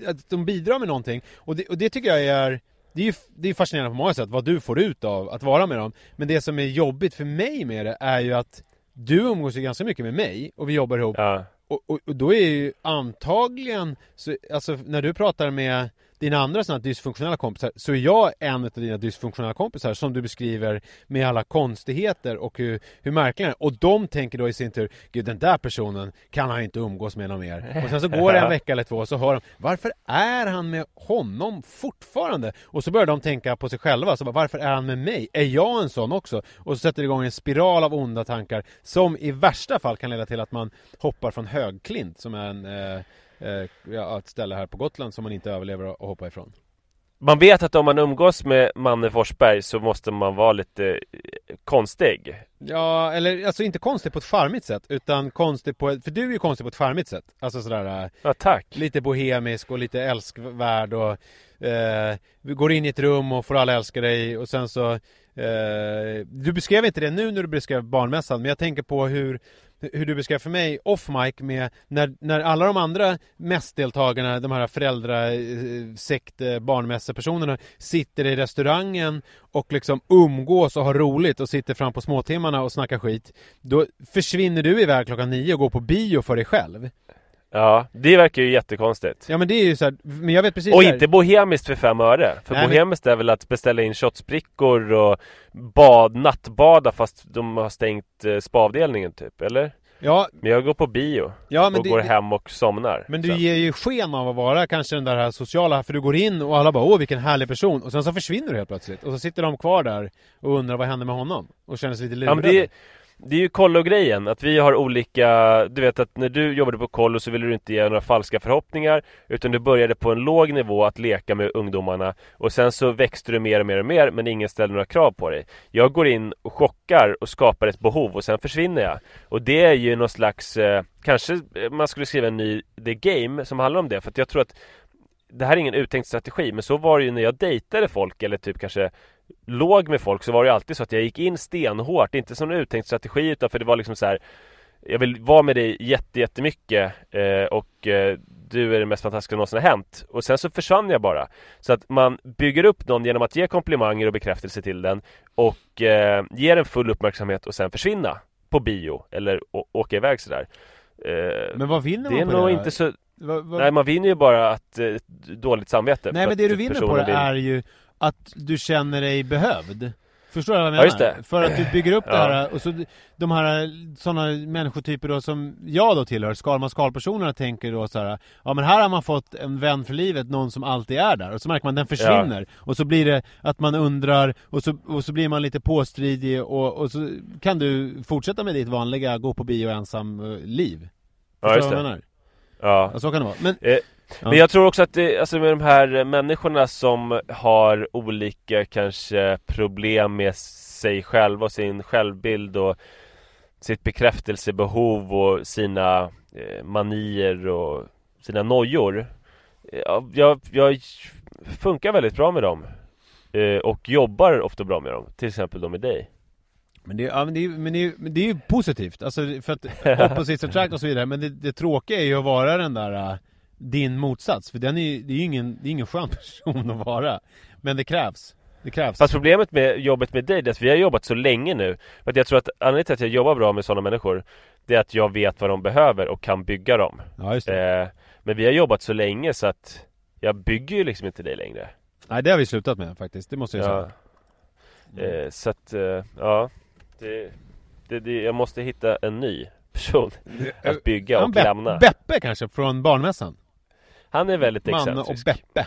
B: eh, att de bidrar med någonting. Och det, och det tycker jag är det är ju det är fascinerande på många sätt vad du får ut av att vara med dem. Men det som är jobbigt för mig med det är ju att du umgås ju ganska mycket med mig och vi jobbar ihop
D: Ja
B: och, och, och då är ju antagligen, så, alltså när du pratar med dina andra sådana dysfunktionella kompisar så är jag en av dina dysfunktionella kompisar som du beskriver med alla konstigheter och hur, hur märkliga är. Och de tänker då i sin tur, gud den där personen kan han inte umgås med någon mer. Och sen så går det en vecka eller två och så hör de, varför är han med honom fortfarande? Och så börjar de tänka på sig själva, så bara, varför är han med mig? Är jag en sån också? Och så sätter det igång en spiral av onda tankar som i värsta fall kan leda till att man hoppar från Högklint som är en eh, eh, ett ställe här på Gotland som man inte överlever att hoppa ifrån.
D: Man vet att om man umgås med Manne Forsberg så måste man vara lite eh, konstig.
B: Ja, eller alltså inte konstigt på ett charmigt sätt utan konstigt på ett, för du är ju konstig på ett charmigt sätt. Alltså sådär eh,
D: Ja, tack.
B: lite bohemisk och lite älskvärd och eh, går in i ett rum och får alla älska dig och sen så eh, Du beskrev inte det nu när du beskrev barnmässan men jag tänker på hur hur du beskrev för mig off mic med när, när alla de andra mässdeltagarna, de här föräldrasekt eh, eh, barnmässepersonerna sitter i restaurangen och liksom umgås och har roligt och sitter fram på småtimmarna och snackar skit Då försvinner du iväg klockan nio och går på bio för dig själv.
D: Ja, det verkar ju jättekonstigt.
B: Ja men det är ju så här, men jag vet precis
D: Och
B: här-
D: inte bohemiskt för fem öre. För
B: Nej, men-
D: bohemiskt är väl att beställa in shotsbrickor och bad, nattbada fast de har stängt eh, spaavdelningen typ, eller?
B: Ja,
D: Men jag går på bio
B: ja men,
D: och
B: det,
D: går hem och somnar.
B: men du
D: sen.
B: ger ju sken av att vara kanske den där här sociala, för du går in och alla bara åh vilken härlig person och sen så försvinner du helt plötsligt och så sitter de kvar där och undrar vad hände med honom och känner sig lite
D: Ja,
B: lurade.
D: men det, är ju kollo-grejen, att vi har olika... Du vet att när du jobbade på kollo så ville du inte ge några falska förhoppningar Utan du började på en låg nivå att leka med ungdomarna Och sen så växte du mer och mer och mer men ingen ställde några krav på dig. Jag går in och chockar och skapar ett behov och sen försvinner jag. Och det är ju någon slags... Eh, kanske man skulle skriva en ny The Game som handlar om det för att jag tror att det här är ingen uttänkt strategi men så var det ju när jag dejtade folk eller typ kanske låg med folk så var det alltid så att jag gick in stenhårt, inte som en uttänkt strategi utan för det var liksom så här Jag vill vara med dig jätte, jättemycket eh, och eh, du är det mest fantastiska som någonsin har hänt. Och sen så försvann jag bara. Så att man bygger upp någon genom att ge komplimanger och bekräftelse till den och eh, ger den full uppmärksamhet och sen försvinna på bio eller åka iväg sådär eh,
B: Men vad vinner
D: Det är
B: man på
D: nog
B: det?
D: inte så
B: Vad- vad-
D: Nej man vinner ju bara att dåligt samvete
B: Nej men det du vinner på det är ju att du känner dig behövd Förstår du vad jag
D: Ja,
B: menar?
D: just det.
B: För att du bygger upp det
D: Ja.
B: här och så de här sådana människotyper då som jag då tillhör, Skalman Skalpersonerna tänker då så här. Ja men här har man fått en vän för livet, någon som alltid är där och så märker man den försvinner och så blir det att man undrar och så, och så blir man lite påstridig och, och så kan du fortsätta med ditt vanliga gå på bio ensam eh, liv
D: Ja just det? Ja
B: Ja så kan det vara, men
D: Eh,
B: Ja.
D: Men jag tror också att det, alltså med de här eh, människorna som har olika kanske problem med sig själva och sin självbild och sitt bekräftelsebehov och sina eh, manier och sina nojor. Eh, Ja, jag, jag funkar väldigt bra med dem. eh, och jobbar ofta bra med dem, till exempel de med dig.
B: Men det, ja, men det, är- men det, men det är ju positivt, alltså för att opposites attract och så vidare, men det, det tråkiga är ju att vara den där äh, din motsats, för den är det är ju ingen, det är ingen skön person att vara. Men det krävs. Det krävs.
D: Fast problemet med jobbet med dig, det är att vi har jobbat så länge nu. För att jag tror att anledningen till att jag jobbar bra med sådana människor, det är att jag vet vad de behöver och kan bygga dem.
B: Ja, just det.
D: Eh, men vi har jobbat så länge så att jag bygger ju liksom inte dig längre.
B: Nej, det har vi slutat med faktiskt, det måste jag
D: Ja.
B: säga.
D: Eh, så att, eh, ja. Det, det, det, jag måste hitta en ny person att bygga och
B: Be-
D: lämna.
B: Beppe kanske, från barnmässan?
D: Han är väldigt
B: Manne och
D: excentrisk.
B: Beppe.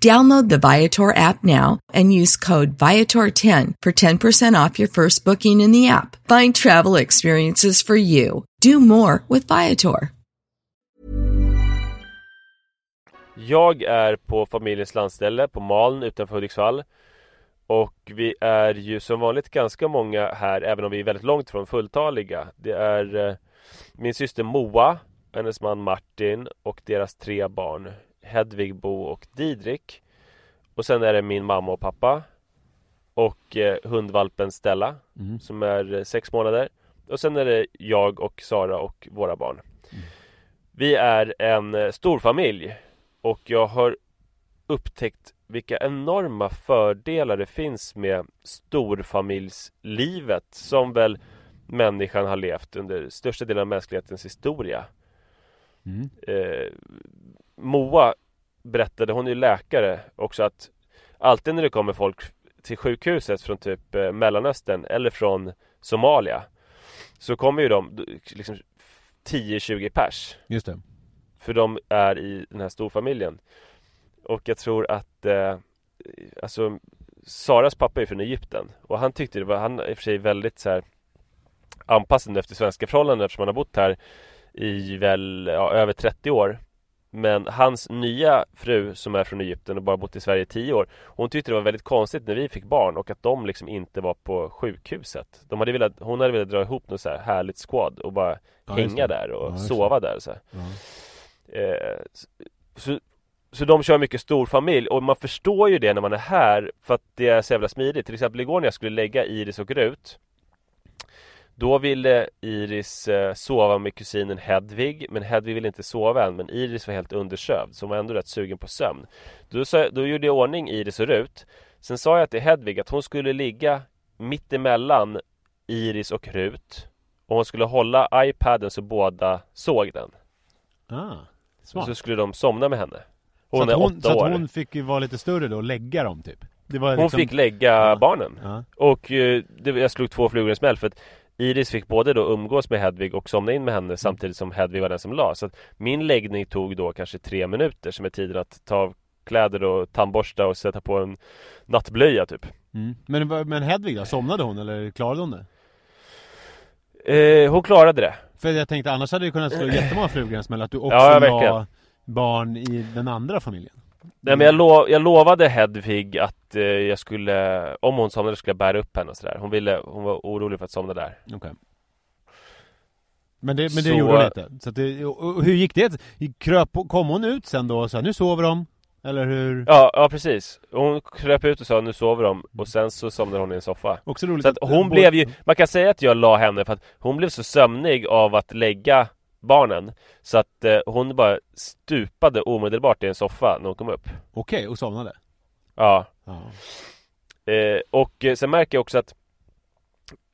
E: Download the Viator app now and use code Viator10 for 10% off your first booking in the app. Find travel experiences for you. Do more with Viator.
D: Jag är på familjens landställe på Maln utanför Hudiksvall. Och vi är ju som vanligt ganska många här, även om vi är väldigt långt från fulltaliga. Det är eh, min syster Moa, hennes man Martin och deras tre barn. Hedvig, Bo och Didrik. Och sen är det min mamma och pappa. Och eh, hundvalpen Stella, som är eh, sex månader. Och sen är det jag och Sara och våra barn. Vi är en eh, stor familj och jag har upptäckt vilka enorma fördelar det finns med storfamiljslivet som väl människan har levt under största delen av mänsklighetens historia.
B: Mm.
D: Eh, Moa berättade, hon är ju läkare också att alltid när det kommer folk till sjukhuset från typ eh, Mellanöstern eller från Somalia så kommer ju de liksom 10-20 pers
B: Just det.
D: för de är i den här storfamiljen. Och jag tror att eh, Alltså Saras pappa är från Egypten och han tyckte det var, han är i och för sig väldigt så här Anpassad efter svenska förhållanden eftersom han har bott här i väl ja, över 30 år. Men hans nya fru som är från Egypten och bara bott i Sverige i 10 år Hon tyckte det var väldigt konstigt när vi fick barn och att de liksom inte var på sjukhuset. De hade velat, Hon hade velat dra ihop något så här härligt squad och bara
B: Ja,
D: hänga där och
B: Ja,
D: sova där så. Eh, så, så de kör mycket stor familj och man förstår ju det när man är här för att det är så jävla smidigt. Till exempel igår när jag skulle lägga Iris och Rut Då ville Iris eh, sova med kusinen Hedvig men Hedvig ville inte sova än men Iris var helt undersövd så hon var ändå rätt sugen på sömn. Då, sa, då gjorde jag ordning Iris och Rut Sen sa jag till Hedvig att hon skulle ligga mitt emellan Iris och Rut och hon skulle hålla iPaden så båda såg den.
B: Ah,
D: Och
B: smart.
D: så skulle de somna med henne.
B: så
D: Hon
B: att
D: är
B: hon,
D: åtta
B: så
D: år.
B: att hon fick ju vara lite större då och lägga dem typ?
D: Hon
B: liksom...
D: fick lägga
B: Ja.
D: barnen.
B: Ja.
D: Och eh, det, jag slog två flugor i en smäll för att Iris fick både då umgås med Hedvig och somna in med henne samtidigt som Hedvig var den som la. Så att min läggning tog då kanske tre minuter som är tiden att ta av kläder och tandborsta och sätta på en nattblöja typ.
B: Mm. Men, men Hedvig då? Somnade hon eller klarade hon det?
D: Eh, hon klarade det.
B: För jag tänkte annars hade du kunnat slå jättemånga flugor i en smäll att du också
D: Ja, verkligen.
B: barn i den andra familjen.
D: Nej men jag, lo jag lovade Hedvig att eh, jag skulle, om hon somnade skulle jag bära upp henne och sådär. Hon ville, hon var orolig för att somna där.
B: Okej. Men det, men det
D: Så-
B: gjorde hon inte? Så att det, och hur gick det? Kröp, kom hon ut sen då och sa nu sover de? Eller hur?
D: Ja, ja precis. Hon kröp ut och sa nu sover de och sen så somnade hon i en soffa.
B: Också roligt
D: Så att hon blev ju, man kan säga att jag la henne för att hon blev så sömnig av att lägga barnen Så att eh, hon bara stupade omedelbart i en soffa när hon kom upp
B: Okej, och somnade?
D: Ja
B: Ja.
D: Eh, och eh, sen märker jag också att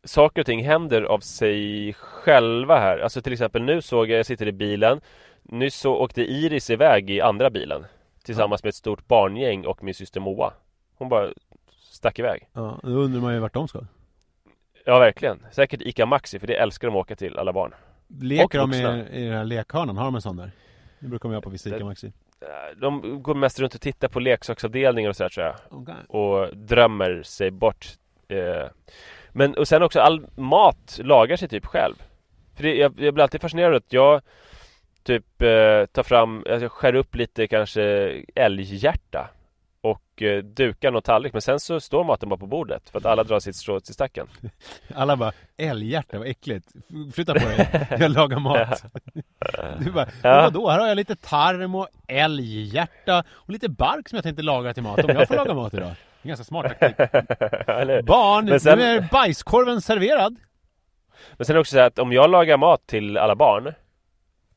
D: Saker och ting händer av sig själva här Alltså till exempel nu såg jag, jag sitter i bilen Nyss så åkte Iris iväg i andra bilen Tillsammans med ett stort barngäng och min syster Moa Hon bara stack iväg
B: ja. Då undrar man ju vart de ska.
D: Ja verkligen, säkert ICA Maxi för det älskar de att åka till alla barn
B: Leker de i, i den här lekhörnan? Har de en sån där? Det brukar de göra på vissa Ica Maxi.
D: Eh, De går mest runt och tittar på leksaksavdelningar och sådär tror jag
B: Okej.
D: och drömmer sig bort eh. Men och sen också all mat lagar sig typ själv För det, jag, jag blir alltid fascinerad att jag Typ eh, tar fram, alltså skär upp lite kanske älghjärta Och eh, dukar någon tallrik men sen så står maten bara på bordet För att alla drar sitt strå till stacken
B: Alla bara, älghjärta, vad äckligt. Flytta på dig, jag lagar mat. Du bara,
D: Ja.
B: vadå? Här har jag lite tarm och älghjärta och lite bark som jag tänkte laga till mat. Om jag får laga mat idag. En ganska smart taktik. Barn,
D: sen-
B: nu är bajskorven serverad.
D: Men sen är det också så här att om jag lagar mat till alla barn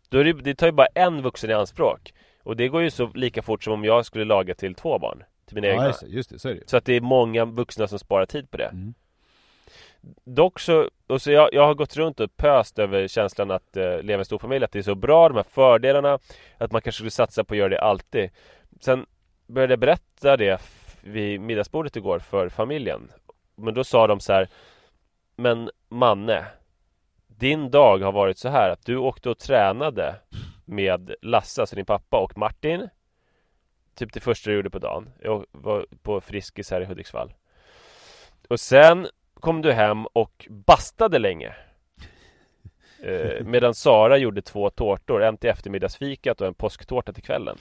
D: Då är det, det tar ju bara en vuxen i anspråk Och det går ju så lika fort som om jag skulle laga till två barn Till mina egna
B: Ja, just det, just det, så är det.
D: Så att det är många vuxna som sparar tid på det
B: Mm.
D: Dock så, och så jag, jag har gått runt och pöst över känslan att eh, leva i stor familj Att det är så bra, de här fördelarna Att man kanske skulle satsa på att göra det alltid Sen började jag berätta det vid middagsbordet igår för familjen Men då sa de så här Men Manne Din dag har varit så här att du åkte och tränade med Lasse, alltså din pappa och Martin. Typ det första du gjorde på dagen. Jag var på Friskis här i Hudiksvall. Och sen kom du hem och bastade länge. Eh, Medan Sara gjorde två tårtor, en till eftermiddagsfikat och en påsktårta till kvällen.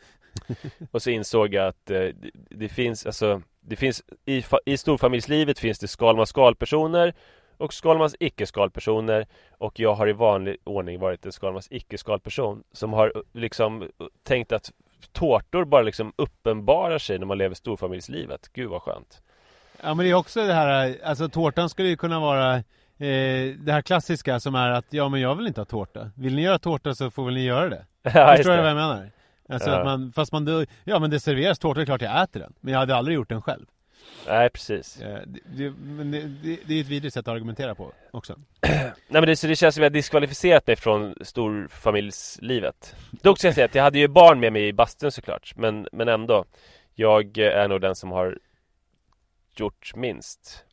D: Och så insåg jag att eh, det, det finns alltså Det finns i, i storfamiljslivet finns det Skalman skalpersoner och Skalmans icke-skalpersoner och jag har i vanlig ordning varit en Skalmans icke-skalperson som har eh, liksom tänkt att tårtor bara liksom uppenbarar sig när man lever storfamiljslivet. Gud vad skönt.
B: Ja men det är också det här, alltså tårtan skulle ju kunna vara eh, det här klassiska som är att ja men jag vill inte ha tårta. Vill ni göra tårta så får väl ni göra det.
D: Ja,
B: Förstår du vad jag menar? Alltså
D: Ja.
B: att man, fast man ja men det serveras tårta, det är klart jag äter den. Men jag hade aldrig gjort den själv.
D: Nej precis.
B: Eh, det, men det, det, det är ett vidrigt sätt att argumentera på också.
D: Nej men det, så det känns som att jag diskvalificerat mig från storfamiljslivet. Dock ska jag säga att jag hade ju barn med mig i bastun såklart. Men, men ändå. Jag är nog den som har gjort minst.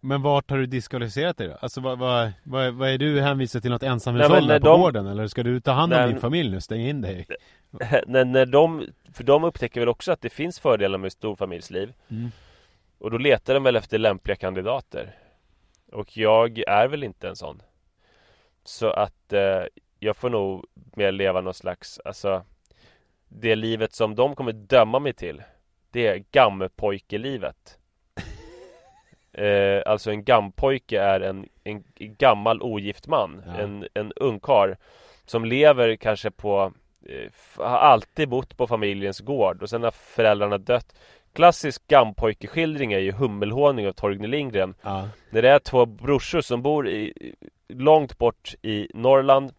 B: Men vart har du diskvalificerat dig då? Alltså vad, vad, vad, vad är du hänvisad till något ensamhushåll
D: när
B: på
D: de-
B: gården? Eller ska du ta hand om
D: Nej,
B: din familj nu? Stäng in dig?
D: när, när de, för de upptäcker väl också att det finns fördelar med storfamiljsliv.
B: Mm.
D: Och då letar de väl efter lämpliga kandidater. Och jag är väl inte en sån. Så att eh, jag får nog mer leva någon slags, alltså Det livet som de kommer döma mig till Det är gammepojkelivet eh, Alltså en gampojke är en, en gammal ogift man
B: Ja.
D: En, en ungkarl Som lever kanske på eh, Har alltid bott på familjens gård och sen har föräldrarna dött Klassisk gampojkeskildring är ju Hummelhonung av Torgny Lindgren.
B: Ja.
D: när det är två brorsor som bor i, långt bort i Norrland.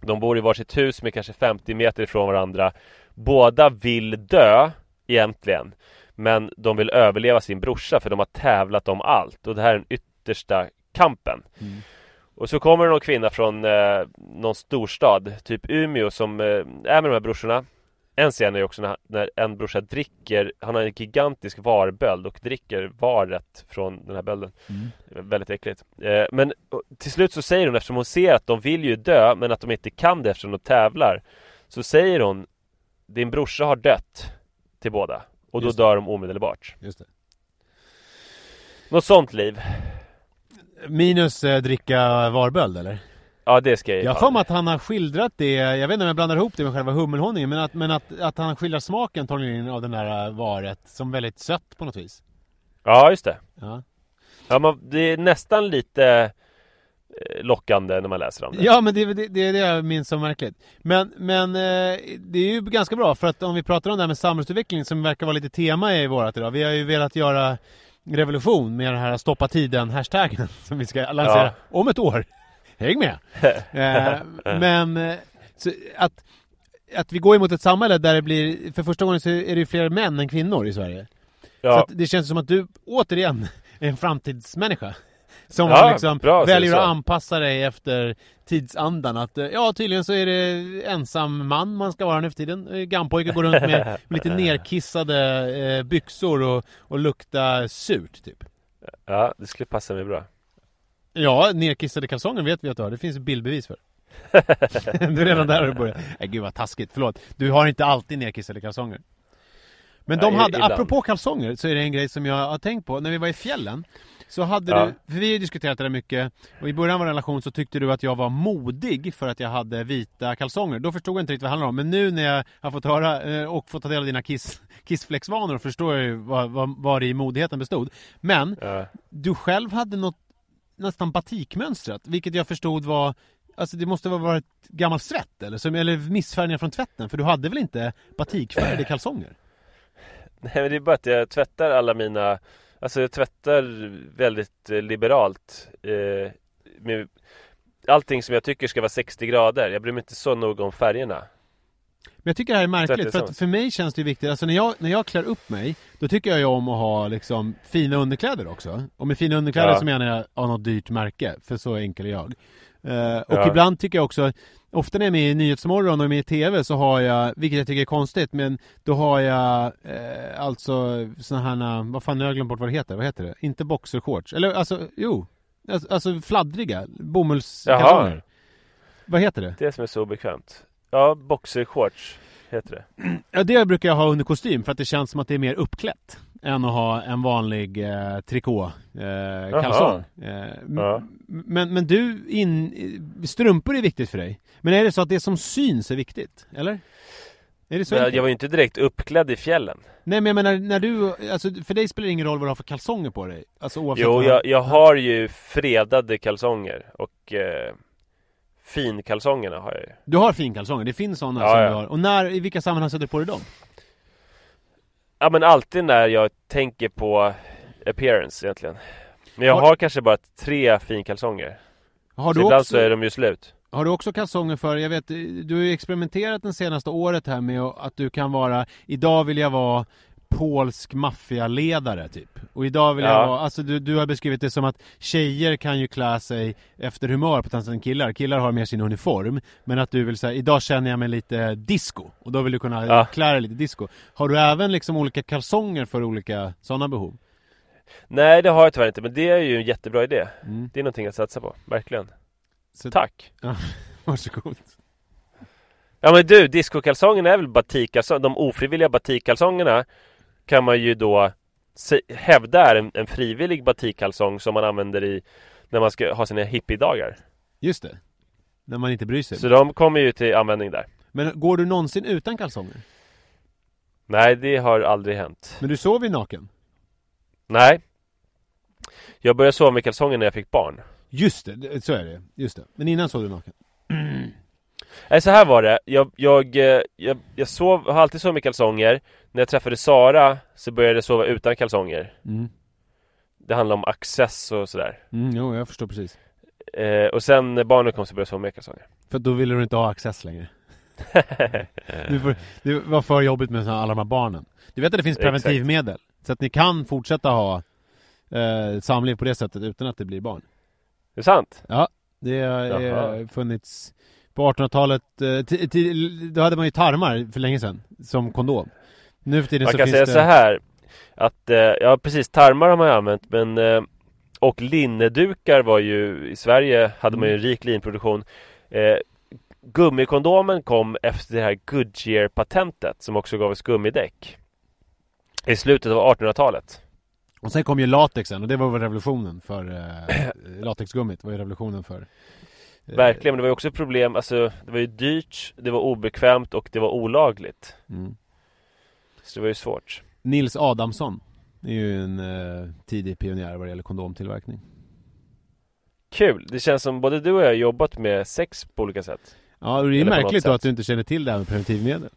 D: De bor i varsitt hus med kanske 50 meter ifrån varandra. Båda vill dö egentligen. Men de vill överleva sin brorsa för de har tävlat om allt. Och det här är den yttersta kampen.
B: Mm.
D: Och så kommer det någon kvinna från eh, någon storstad, typ Umeå som eh, är med de här brorsorna en scen är också när, när en brorsa dricker, han har en gigantisk varböld och dricker varet från den här bölden.
B: Mm.
D: Väldigt äckligt. Eh, men till slut så säger hon, eftersom hon ser att de vill ju dö, men att de inte kan det eftersom de tävlar. Så säger hon, din brorsa har dött till båda. Och då
B: Just det.
D: dör de omedelbart.
B: Just det.
D: Något sånt liv.
B: Minus eh, dricka varböld eller?
D: Ja det ska jag
B: Jag har att han har skildrat det, jag vet inte om jag blandar ihop det med själva hummelhonungen, men att, men att, att han skildrar smaken, Torgny Lindgren, av den där äh, varet som väldigt sött på något vis.
D: Ja just det.
B: Ja,
D: Ja, man, det är nästan lite eh, lockande när man läser om det.
B: ja men det, det, det är det jag minns som märkligt. Men, men eh, det är ju ganska bra, för att om vi pratar om det här med samhällsutveckling som verkar vara lite tema i vårat idag. Vi har ju velat göra revolution med den här stoppa tiden hashtaggen som vi ska lansera
D: Ja.
B: om ett år. Häng med! eh, men eh, så att, att vi går emot ett samhälle där det blir, för första gången så är det ju fler män än kvinnor i Sverige. Så
D: Ja,
B: att det känns som att du återigen är en framtidsmänniska. Som
D: Ja,
B: liksom
D: bra,
B: väljer
D: så.
B: att anpassa dig efter tidsandan. Att eh, ja, tydligen så är det ensam man man ska vara nu för tiden. Gampojkar går runt med, med lite nerkissade eh, byxor och, och lukta surt typ.
D: ja, det skulle passa mig bra.
B: Ja, nerkissade kalsonger vet vi att du har. Det finns bildbevis för. du är redan där och börjar. Nej gud vad taskigt, förlåt. Du har inte alltid nerkissade kalsonger. Men de
D: Nej,
B: hade,
D: ibland.
B: apropå kalsonger, så är det en grej som jag har tänkt på. När vi var i fjällen, så hade
D: Ja.
B: du, för vi har ju diskuterat det där mycket, och i början av vår relation så tyckte du att jag var modig för att jag hade vita kalsonger. Då förstod jag inte riktigt vad det handlade om. Men nu när jag har fått höra eh, och fått ta del av dina kiss, kissflexvanor förstår jag ju vad, vad, vad det i modigheten bestod. Men
D: Ja.
B: du själv hade något nästan batikmönstrat, vilket jag förstod var Alltså det måste ha varit gammalt svett eller, som, eller missfärgningar från tvätten, för du hade väl inte batikfärgade kalsonger?
D: Nej men det är bara att jag tvättar alla mina Alltså jag tvättar väldigt eh, liberalt eh, med Allting som jag tycker ska vara 60 grader Jag bryr mig inte så noga om färgerna
B: Men jag tycker det här är märkligt, för att för mig känns det ju viktigt, alltså när jag, när jag klär upp mig Då tycker jag ju om att ha liksom fina underkläder också Och med fina underkläder
D: Ja.
B: så menar jag av något dyrt märke, för så enkel är jag Eh, Och
D: Ja.
B: ibland tycker jag också Ofta när jag är med i Nyhetsmorgon och är med i TV så har jag, vilket jag tycker är konstigt, men då har jag eh, alltså såna här, vad fan nu har jag glömt bort vad det heter, vad heter det? Inte boxershorts, eller alltså, jo Alltså, alltså fladdriga, bomullskalsonger. Vad heter det?
D: Det som är så bekvämt Ja, boxershorts heter det
B: Ja, det brukar jag ha under kostym för att det känns som att det är mer uppklätt än att ha en vanlig eh, trikå eh. Eh,
D: Ja.
B: men, men du, in, strumpor är viktigt för dig. Men är det så att det som syns är viktigt? Eller? Är det så enkelt?
D: jag var ju inte direkt uppklädd i fjällen
B: Nej men jag menar, när du, alltså för dig spelar det ingen roll vad du har för kalsonger på dig? Alltså oavsett
D: Jo, jag, jag har ju fredade kalsonger och eh, finkalsongerna har jag ju
B: Du har finkalsonger, det finns sådana
D: Ja,
B: som
D: ja.
B: du har. Och när, i vilka sammanhang sätter du på dig dem?
D: Ja men alltid när jag tänker på appearance egentligen Men jag
B: Har-
D: har kanske bara tre finkalsonger
B: Har
D: Så
B: du,
D: ibland
B: också,
D: så är de ju slut
B: har du också kalsonger för, jag vet, du har ju experimenterat det senaste året här med att du kan vara, idag vill jag vara polsk maffialedare typ. Och idag vill jag
D: Ja.
B: vara, alltså du, du har beskrivit det som att tjejer kan ju klä sig efter humör på än killar. Killar har mer sin uniform. Men att du vill säga, idag känner jag mig lite disco. Och då vill du kunna
D: Ja.
B: klä dig lite disco. Har du även liksom olika kalsonger för olika sådana behov?
D: Nej det har jag tyvärr inte men det är ju en jättebra idé
B: Mm.
D: Det är någonting att satsa på, verkligen
B: Så,
D: Tack!
B: Varsågod.
D: Ja men du, discokalsongerna är väl batikkalsonger? De ofrivilliga batikkalsongerna kan man ju då se- hävda är en, en frivillig batikkalsong som man använder i när man ska ha sina hippiedagar.
B: Just det. När man inte bryr sig.
D: Så de kommer ju till användning där.
B: Men går du någonsin utan kalsonger?
D: Nej, det har aldrig hänt.
B: Men du sover ju naken?
D: Nej. Jag började sova med kalsonger när jag fick barn.
B: Just det, det, så är det. Just det. Men innan sov du naken?
D: Nej, så här var det. Jag, jag, eh, jag, jag sov, har alltid sovit med kalsonger. När jag träffade Sara så började jag sova utan kalsonger.
B: Mm.
D: Det handlar om access och sådär.
B: Mm, jo, jag förstår precis.
D: Eh, och sen när barnen kom så började jag sova med kalsonger.
B: För då ville du inte ha access längre. Du får, det var för jobbigt med alla de här barnen. Du vet att det finns
D: Exakt.
B: preventivmedel? Så att ni kan fortsätta ha eh, samliv på det sättet utan att det blir barn.
D: Det är sant?
B: Det har funnits på 1800-talet, eh, då hade man ju tarmar för länge sedan som kondom. Nu för tiden
D: Man
B: så
D: kan
B: finns
D: säga
B: det...
D: så här att, eh, ja precis, tarmar har man ju använt men eh, och linnedukar var ju, i Sverige hade man ju en rik linproduktion eh, Gummikondomen kom efter det här Goodyear-patentet som också gav oss gummidäck I slutet av 1800-talet
B: Och sen kom ju latexen och det var väl revolutionen för eh, latexgummit var ju revolutionen för
D: Verkligen, men det var ju också problem, alltså det var ju dyrt, det var obekvämt och det var olagligt.
B: Mm.
D: Så det var ju svårt.
B: Nils Adamsson är ju en eh, tidig pionjär vad det gäller kondomtillverkning.
D: Kul! Det känns som både du och jag har jobbat med sex på olika sätt.
B: Ja, det är
D: Eller på
B: märkligt då att du inte känner till det här med preventivmedel.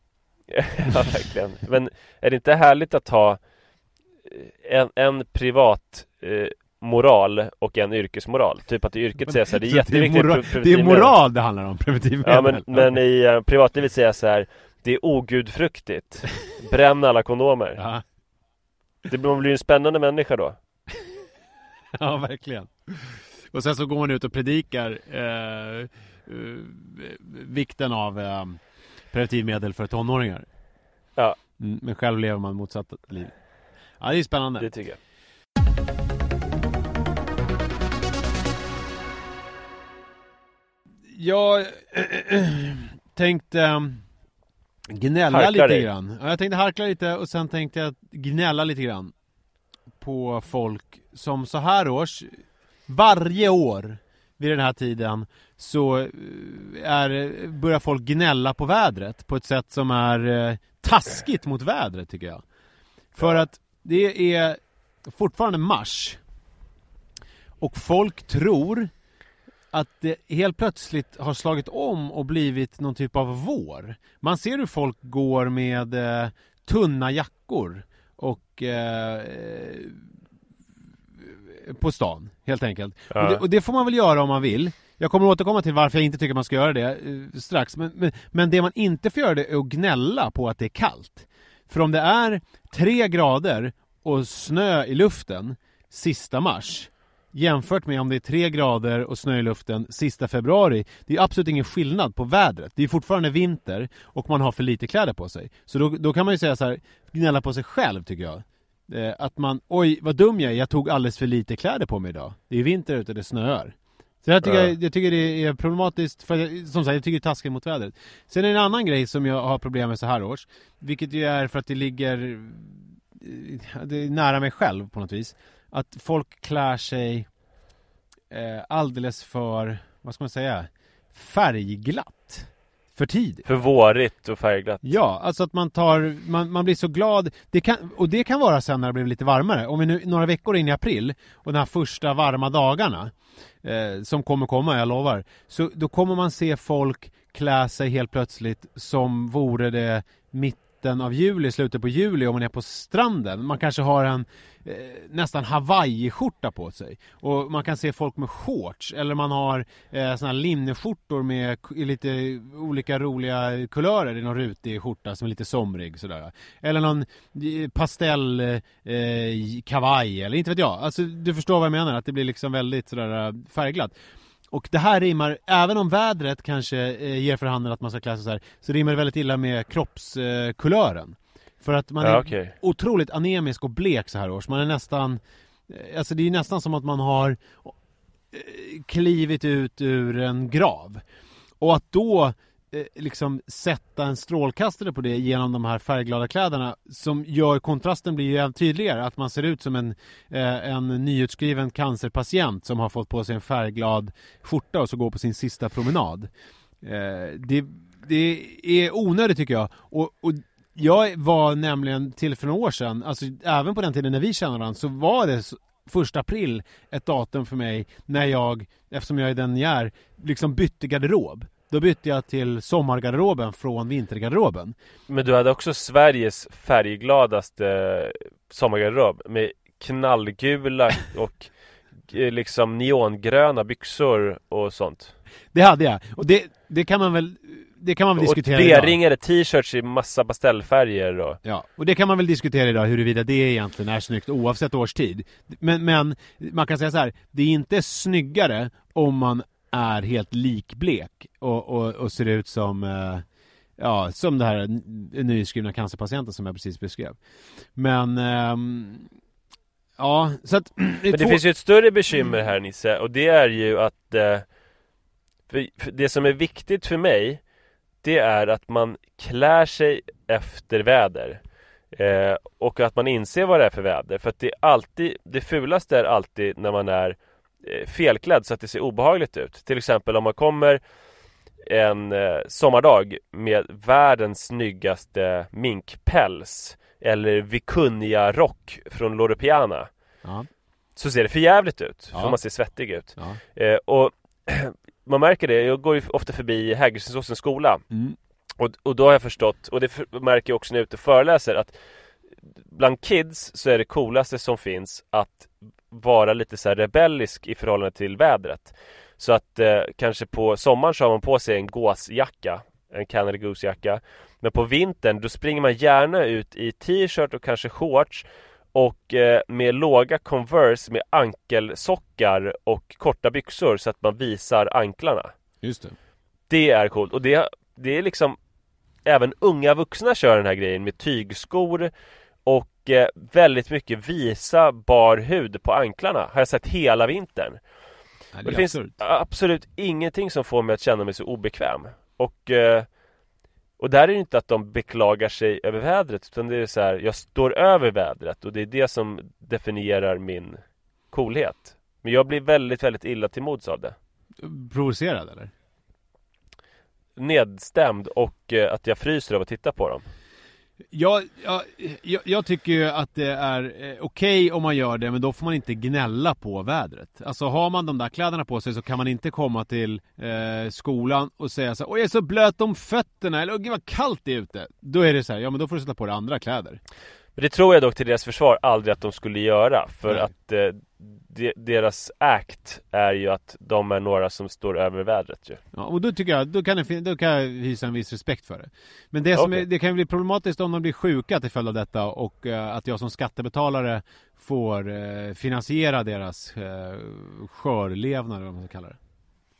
D: ja, verkligen. Men är det inte härligt att ha eh, en, en privat eh, moral och en yrkesmoral? Typ att i yrket säger så här, det är jätteviktigt
B: det är moral det handlar om, preventivmedel.
D: Ja men, men i eh, privatlivet säger jag så här Det är ogudfruktigt Bränn alla kondomer
B: Ja,
D: det, Man blir en spännande människa då
B: ja, verkligen. Och sen så går man ut och predikar eh, eh, vikten av eh, preventivmedel för tonåringar.
D: Ja.
B: Mm, men själv lever man motsatt liv. Ja, det är spännande.
D: Det tycker jag
B: Jag tänkte ehm, gnälla
D: Harkla
B: lite
D: dig.
B: grann. Ja, jag tänkte harkla lite och sen tänkte jag gnälla lite grann. På folk som så här års, varje år vid den här tiden så eh, är, börjar folk gnälla på vädret på ett sätt som är eh, taskigt mot vädret tycker jag. För att det är fortfarande mars. Och folk tror att det helt plötsligt har slagit om och blivit någon typ av vår. Man ser hur folk går med eh, tunna jackor och eh, på stan, helt enkelt.
D: Ja.
B: Och, det, och det får man väl göra om man vill. Jag kommer återkomma till varför jag inte tycker man ska göra det eh, strax. Men, men, men det man inte får göra det är att gnälla på att det är kallt. För om det är tre grader och snö i luften sista mars jämfört med om det är tre grader och snö i luften sista februari. Det är absolut ingen skillnad på vädret. Det är fortfarande vinter och man har för lite kläder på sig. Så då, då kan man ju säga så här, gnälla på sig själv tycker jag. Eh, att man, oj vad dum jag är, jag tog alldeles för lite kläder på mig idag. Det är vinter ute, det snöar. Så jag tycker,
D: Ja.
B: jag, jag tycker det är problematiskt, för jag, som sagt jag tycker det är taskigt mot vädret. Sen är det en annan grej som jag har problem med så här års, vilket ju är för att det ligger eh, det är nära mig själv på något vis. Att folk klär sig eh, alldeles för, vad ska man säga, färgglatt. För tidigt.
D: För vårigt och färgglatt
B: Ja, alltså att man tar, man, man blir så glad. Det kan, och det kan vara sen när det blir lite varmare. Om vi nu några veckor in i april och de här första varma dagarna eh, som kommer komma, jag lovar. Så då kommer man se folk klä sig helt plötsligt som vore det mitten av juli, slutet på juli om man är på stranden. Man kanske har en eh, nästan hawaiiskjorta på sig. Och man kan se folk med shorts eller man har eh, såna här linneskjortor med i lite olika roliga kulörer i någon rutig skjorta som är lite somrig sådär. Eller någon eh, pastell eh, kavaj eller inte vet jag. Alltså du förstår vad jag menar, att det blir liksom väldigt sådär eh, färgglatt. Och det här rimmar, även om vädret kanske eh, ger för handen att man ska klä sig så här, så rimmar det väldigt illa med kroppskulören. Kulören. för att man
D: Ja
B: är
D: okej
B: otroligt anemisk och blek så här års. Man är nästan, eh, alltså det är nästan som att man har eh, klivit ut ur en grav. Och att då Eh, liksom sätta en strålkastare på det genom de här färgglada kläderna som gör kontrasten blir ju än tydligare. Att man ser ut som en, eh, en nyutskriven cancerpatient som har fått på sig en färgglad skjorta och så går på sin sista promenad. Eh, det, det är onödigt tycker jag. Och, och jag var nämligen till för några år sedan, alltså även på den tiden när vi kände varandra, så var det så, första april ett datum för mig när jag, eftersom jag är den jag är, liksom bytte garderob. Då bytte jag till sommargarderoben från vintergarderoben.
D: Men du hade också Sveriges färggladaste sommargarderob med knallgula och eh, liksom neongröna byxor och sånt.
B: Det hade jag. Och det, det kan man väl, det kan man väl
D: Och
B: diskutera idag.
D: V-ringade t-shirts i massa pastellfärger och...
B: Ja, och det kan man väl diskutera idag huruvida det egentligen är snyggt oavsett årstid. Men, men man kan säga så här, det är inte snyggare om man är helt likblek och, och, och ser ut som eh, Ja, som det här nyskrivna cancerpatienten som jag precis beskrev. Men ehm, Ja, så att
D: Men det finns ju ett större bekymmer här Nisse och det är ju att eh, för, för det som är viktigt för mig Det är att man klär sig efter väder eh, Och att man inser vad det är för väder För att det är alltid Det fulaste är alltid när man är felklädd så att det ser obehagligt ut. Till exempel om man kommer en eh, sommardag med världens snyggaste minkpäls eller vikunja-rock från Loro Piana
B: Ja.
D: så ser det för jävligt ut,
B: Ja.
D: för man ser svettig ut.
B: Ja.
D: Eh, och man märker det, jag går ju ofta förbi Hägerstensåsens skola
B: Mm.
D: och, och då har jag förstått, och det märker jag också när jag är ute och föreläser att bland kids så är det coolaste som finns att vara lite så rebellisk i förhållande till vädret. Så att eh, kanske på sommaren så har man på sig en gåsjacka, en Canada Goose-jacka. Men på vintern då springer man gärna ut i t-shirt och kanske shorts och eh, med låga Converse med ankelsockar och korta byxor så att man visar anklarna.
B: Just det.
D: Det är coolt och det, det är liksom Även unga vuxna kör den här grejen med tygskor Väldigt mycket visa bar hud på anklarna Har jag sett hela vintern. Och
B: det
D: det finns absolut ingenting som får mig att känna mig så obekväm. Och eh, Och där är det inte att de beklagar sig över vädret Utan det är så här, jag står över vädret och det är det som definierar min coolhet. Men jag blir väldigt, väldigt illa till mods av det.
B: Provocerad eller?
D: Nedstämd och eh, att jag fryser av att titta på dem
B: Jag, jag, jag, jag tycker ju att det är eh, okej om man gör det, men då får man inte gnälla på vädret. Alltså har man de där kläderna på sig så kan man inte komma till eh, skolan och säga så här, Åh jag är så blöt om fötterna, eller gud vad kallt det är ute. Då är det så här, ja men då får du sätta på dig andra kläder.
D: Men det tror jag dock till deras försvar aldrig att de skulle göra För
B: Nej.
D: att eh, de, deras act är ju att de är några som står över vädret ju
B: Ja, och då tycker jag, då kan, det, då kan jag hysa en viss respekt för det. Men det, som
D: Okej.
B: är, det kan ju bli problematiskt om de blir sjuka till följd av detta och eh, att jag som skattebetalare får eh, finansiera deras eh, skörlevnad, eller vad man ska kalla det.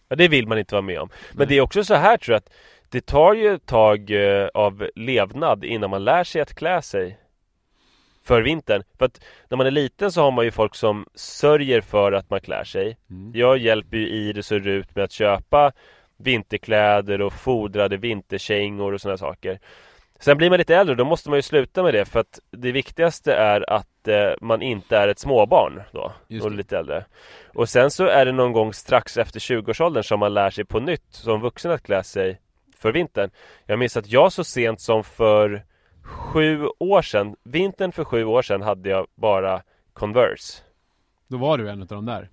D: Ja det vill man inte vara med om Men
B: Nej.
D: det är också så här tror jag att Det tar ju ett tag av levnad innan man lär sig att klä sig För vintern För att när man är liten så har man ju folk som sörjer för att man klär sig
B: Mm.
D: Jag hjälper ju Iris och Rut med att köpa vinterkläder och fodrade vinterkängor och sådana saker. Sen blir man lite äldre då måste man ju sluta med det för att det viktigaste är att eh, man inte är ett småbarn då. Och lite äldre. Och sen så är det någon gång strax efter 20-årsåldern som man lär sig på nytt som vuxen att klä sig för vintern. Jag minns att jag så sent som för sju år sedan, vintern för sju år sedan hade jag bara Converse.
B: Då var du en av de där.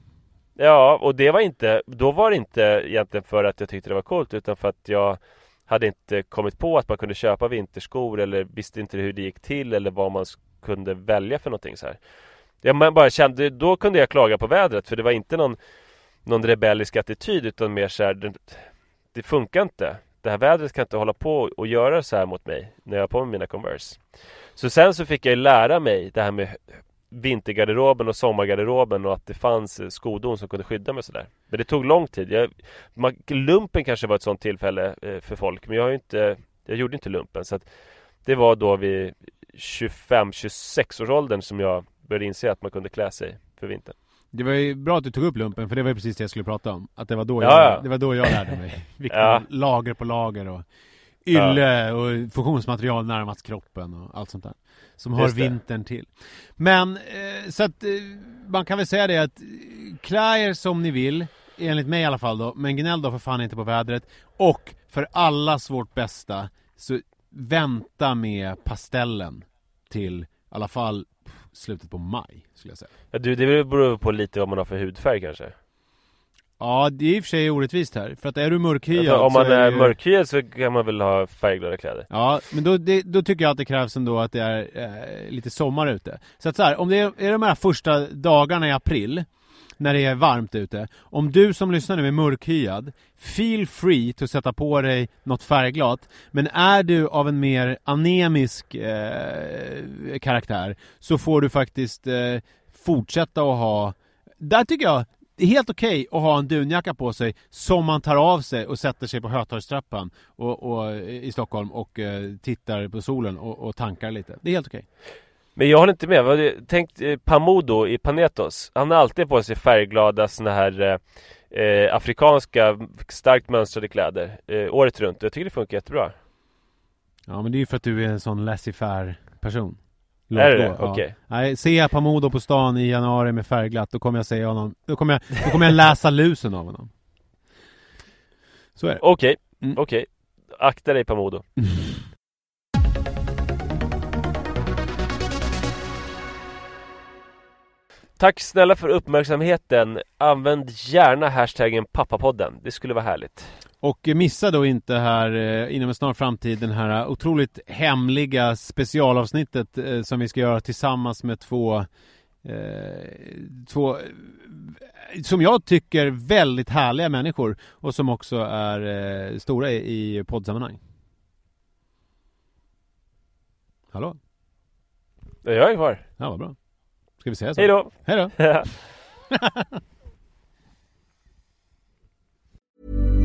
D: Ja, och det var inte, då var det inte egentligen för att jag tyckte det var coolt utan för att jag hade inte kommit på att man kunde köpa vinterskor eller visste inte hur det gick till eller vad man kunde välja för någonting så här. Jag bara kände, då kunde jag klaga på vädret för det var inte någon, någon rebellisk attityd utan mer så här, det, det funkar inte. Det här vädret kan inte hålla på och göra så här mot mig när jag har på mig mina Converse. Så sen så fick jag ju lära mig det här med vintergarderoben och sommargarderoben och att det fanns eh, skodon som kunde skydda mig sådär. Men det tog lång tid. Jag, man, lumpen kanske var ett sånt tillfälle eh, för folk men jag har ju inte Jag gjorde inte lumpen så att Det var då vid 25-26 års åldern som jag började inse att man kunde klä sig för vintern.
B: Det var ju bra att du tog upp lumpen, för det var ju precis det jag skulle prata om. Att det var då,
D: Ja,
B: jag,
D: ja.
B: det var då jag lärde mig. Vilka
D: Ja.
B: lager på lager och ylle och funktionsmaterial närmast kroppen och allt sånt där. Som hör vintern till. Men, eh, så att eh, man kan väl säga det att eh, klä er som ni vill, enligt mig i alla fall då, men gnäll då för fan inte på vädret. Och för allas vårt bästa, så vänta med pastellen till i alla fall slutet på maj, skulle jag säga.
D: Ja, du, det beror på lite vad man har för hudfärg kanske.
B: Ja, det är i och för sig orättvist här. För att är du mörkhyad
D: För om man är
B: det ju-
D: mörkhyad så kan man väl ha färgglada kläder.
B: Ja, men då, det, då tycker jag att det krävs ändå att det är eh, lite sommar ute. Så att så här, om det är, är de här första dagarna i april, när det är varmt ute. Om du som lyssnar nu är mörkhyad, feel free to sätta på dig något färgglatt. Men är du av en mer anemisk eh, karaktär, så får du faktiskt eh, fortsätta att ha, där tycker jag det är helt okej att ha en dunjacka på sig som man tar av sig och sätter sig på Hötorgstrappan och, och, i Stockholm och eh, tittar på solen och, och tankar lite. Det är helt okej.
D: Men jag håller inte med. Tänk eh, Pamudo i Panetos. Han har alltid på sig färgglada såna här eh, eh, afrikanska starkt mönstrade kläder eh, året runt. Jag tycker det funkar jättebra.
B: Ja men det är ju för att du är en sån laissez-faire person. Låt
D: Är det?
B: Ja.
D: Okej.
B: Nej, ser jag Pamodo på stan i januari med färgglatt, då kommer jag säga honom, då kommer jag, då kommer jag läsa lusen av honom. Så är det.
D: Okej,
B: Mm.
D: okej. Akta dig Pamodo. Tack snälla för uppmärksamheten. Använd gärna hashtaggen pappapodden. Det skulle vara härligt.
B: Och missa då inte här eh, inom en snar framtid den här otroligt hemliga specialavsnittet eh, som vi ska göra tillsammans med två eh, två eh, som jag tycker väldigt härliga människor och som också är eh, stora i, i poddsammanhang. Hallå?
D: Jag är kvar.
B: Ja, vad bra. Ska vi säga så?
D: Hej då!
B: Hej då!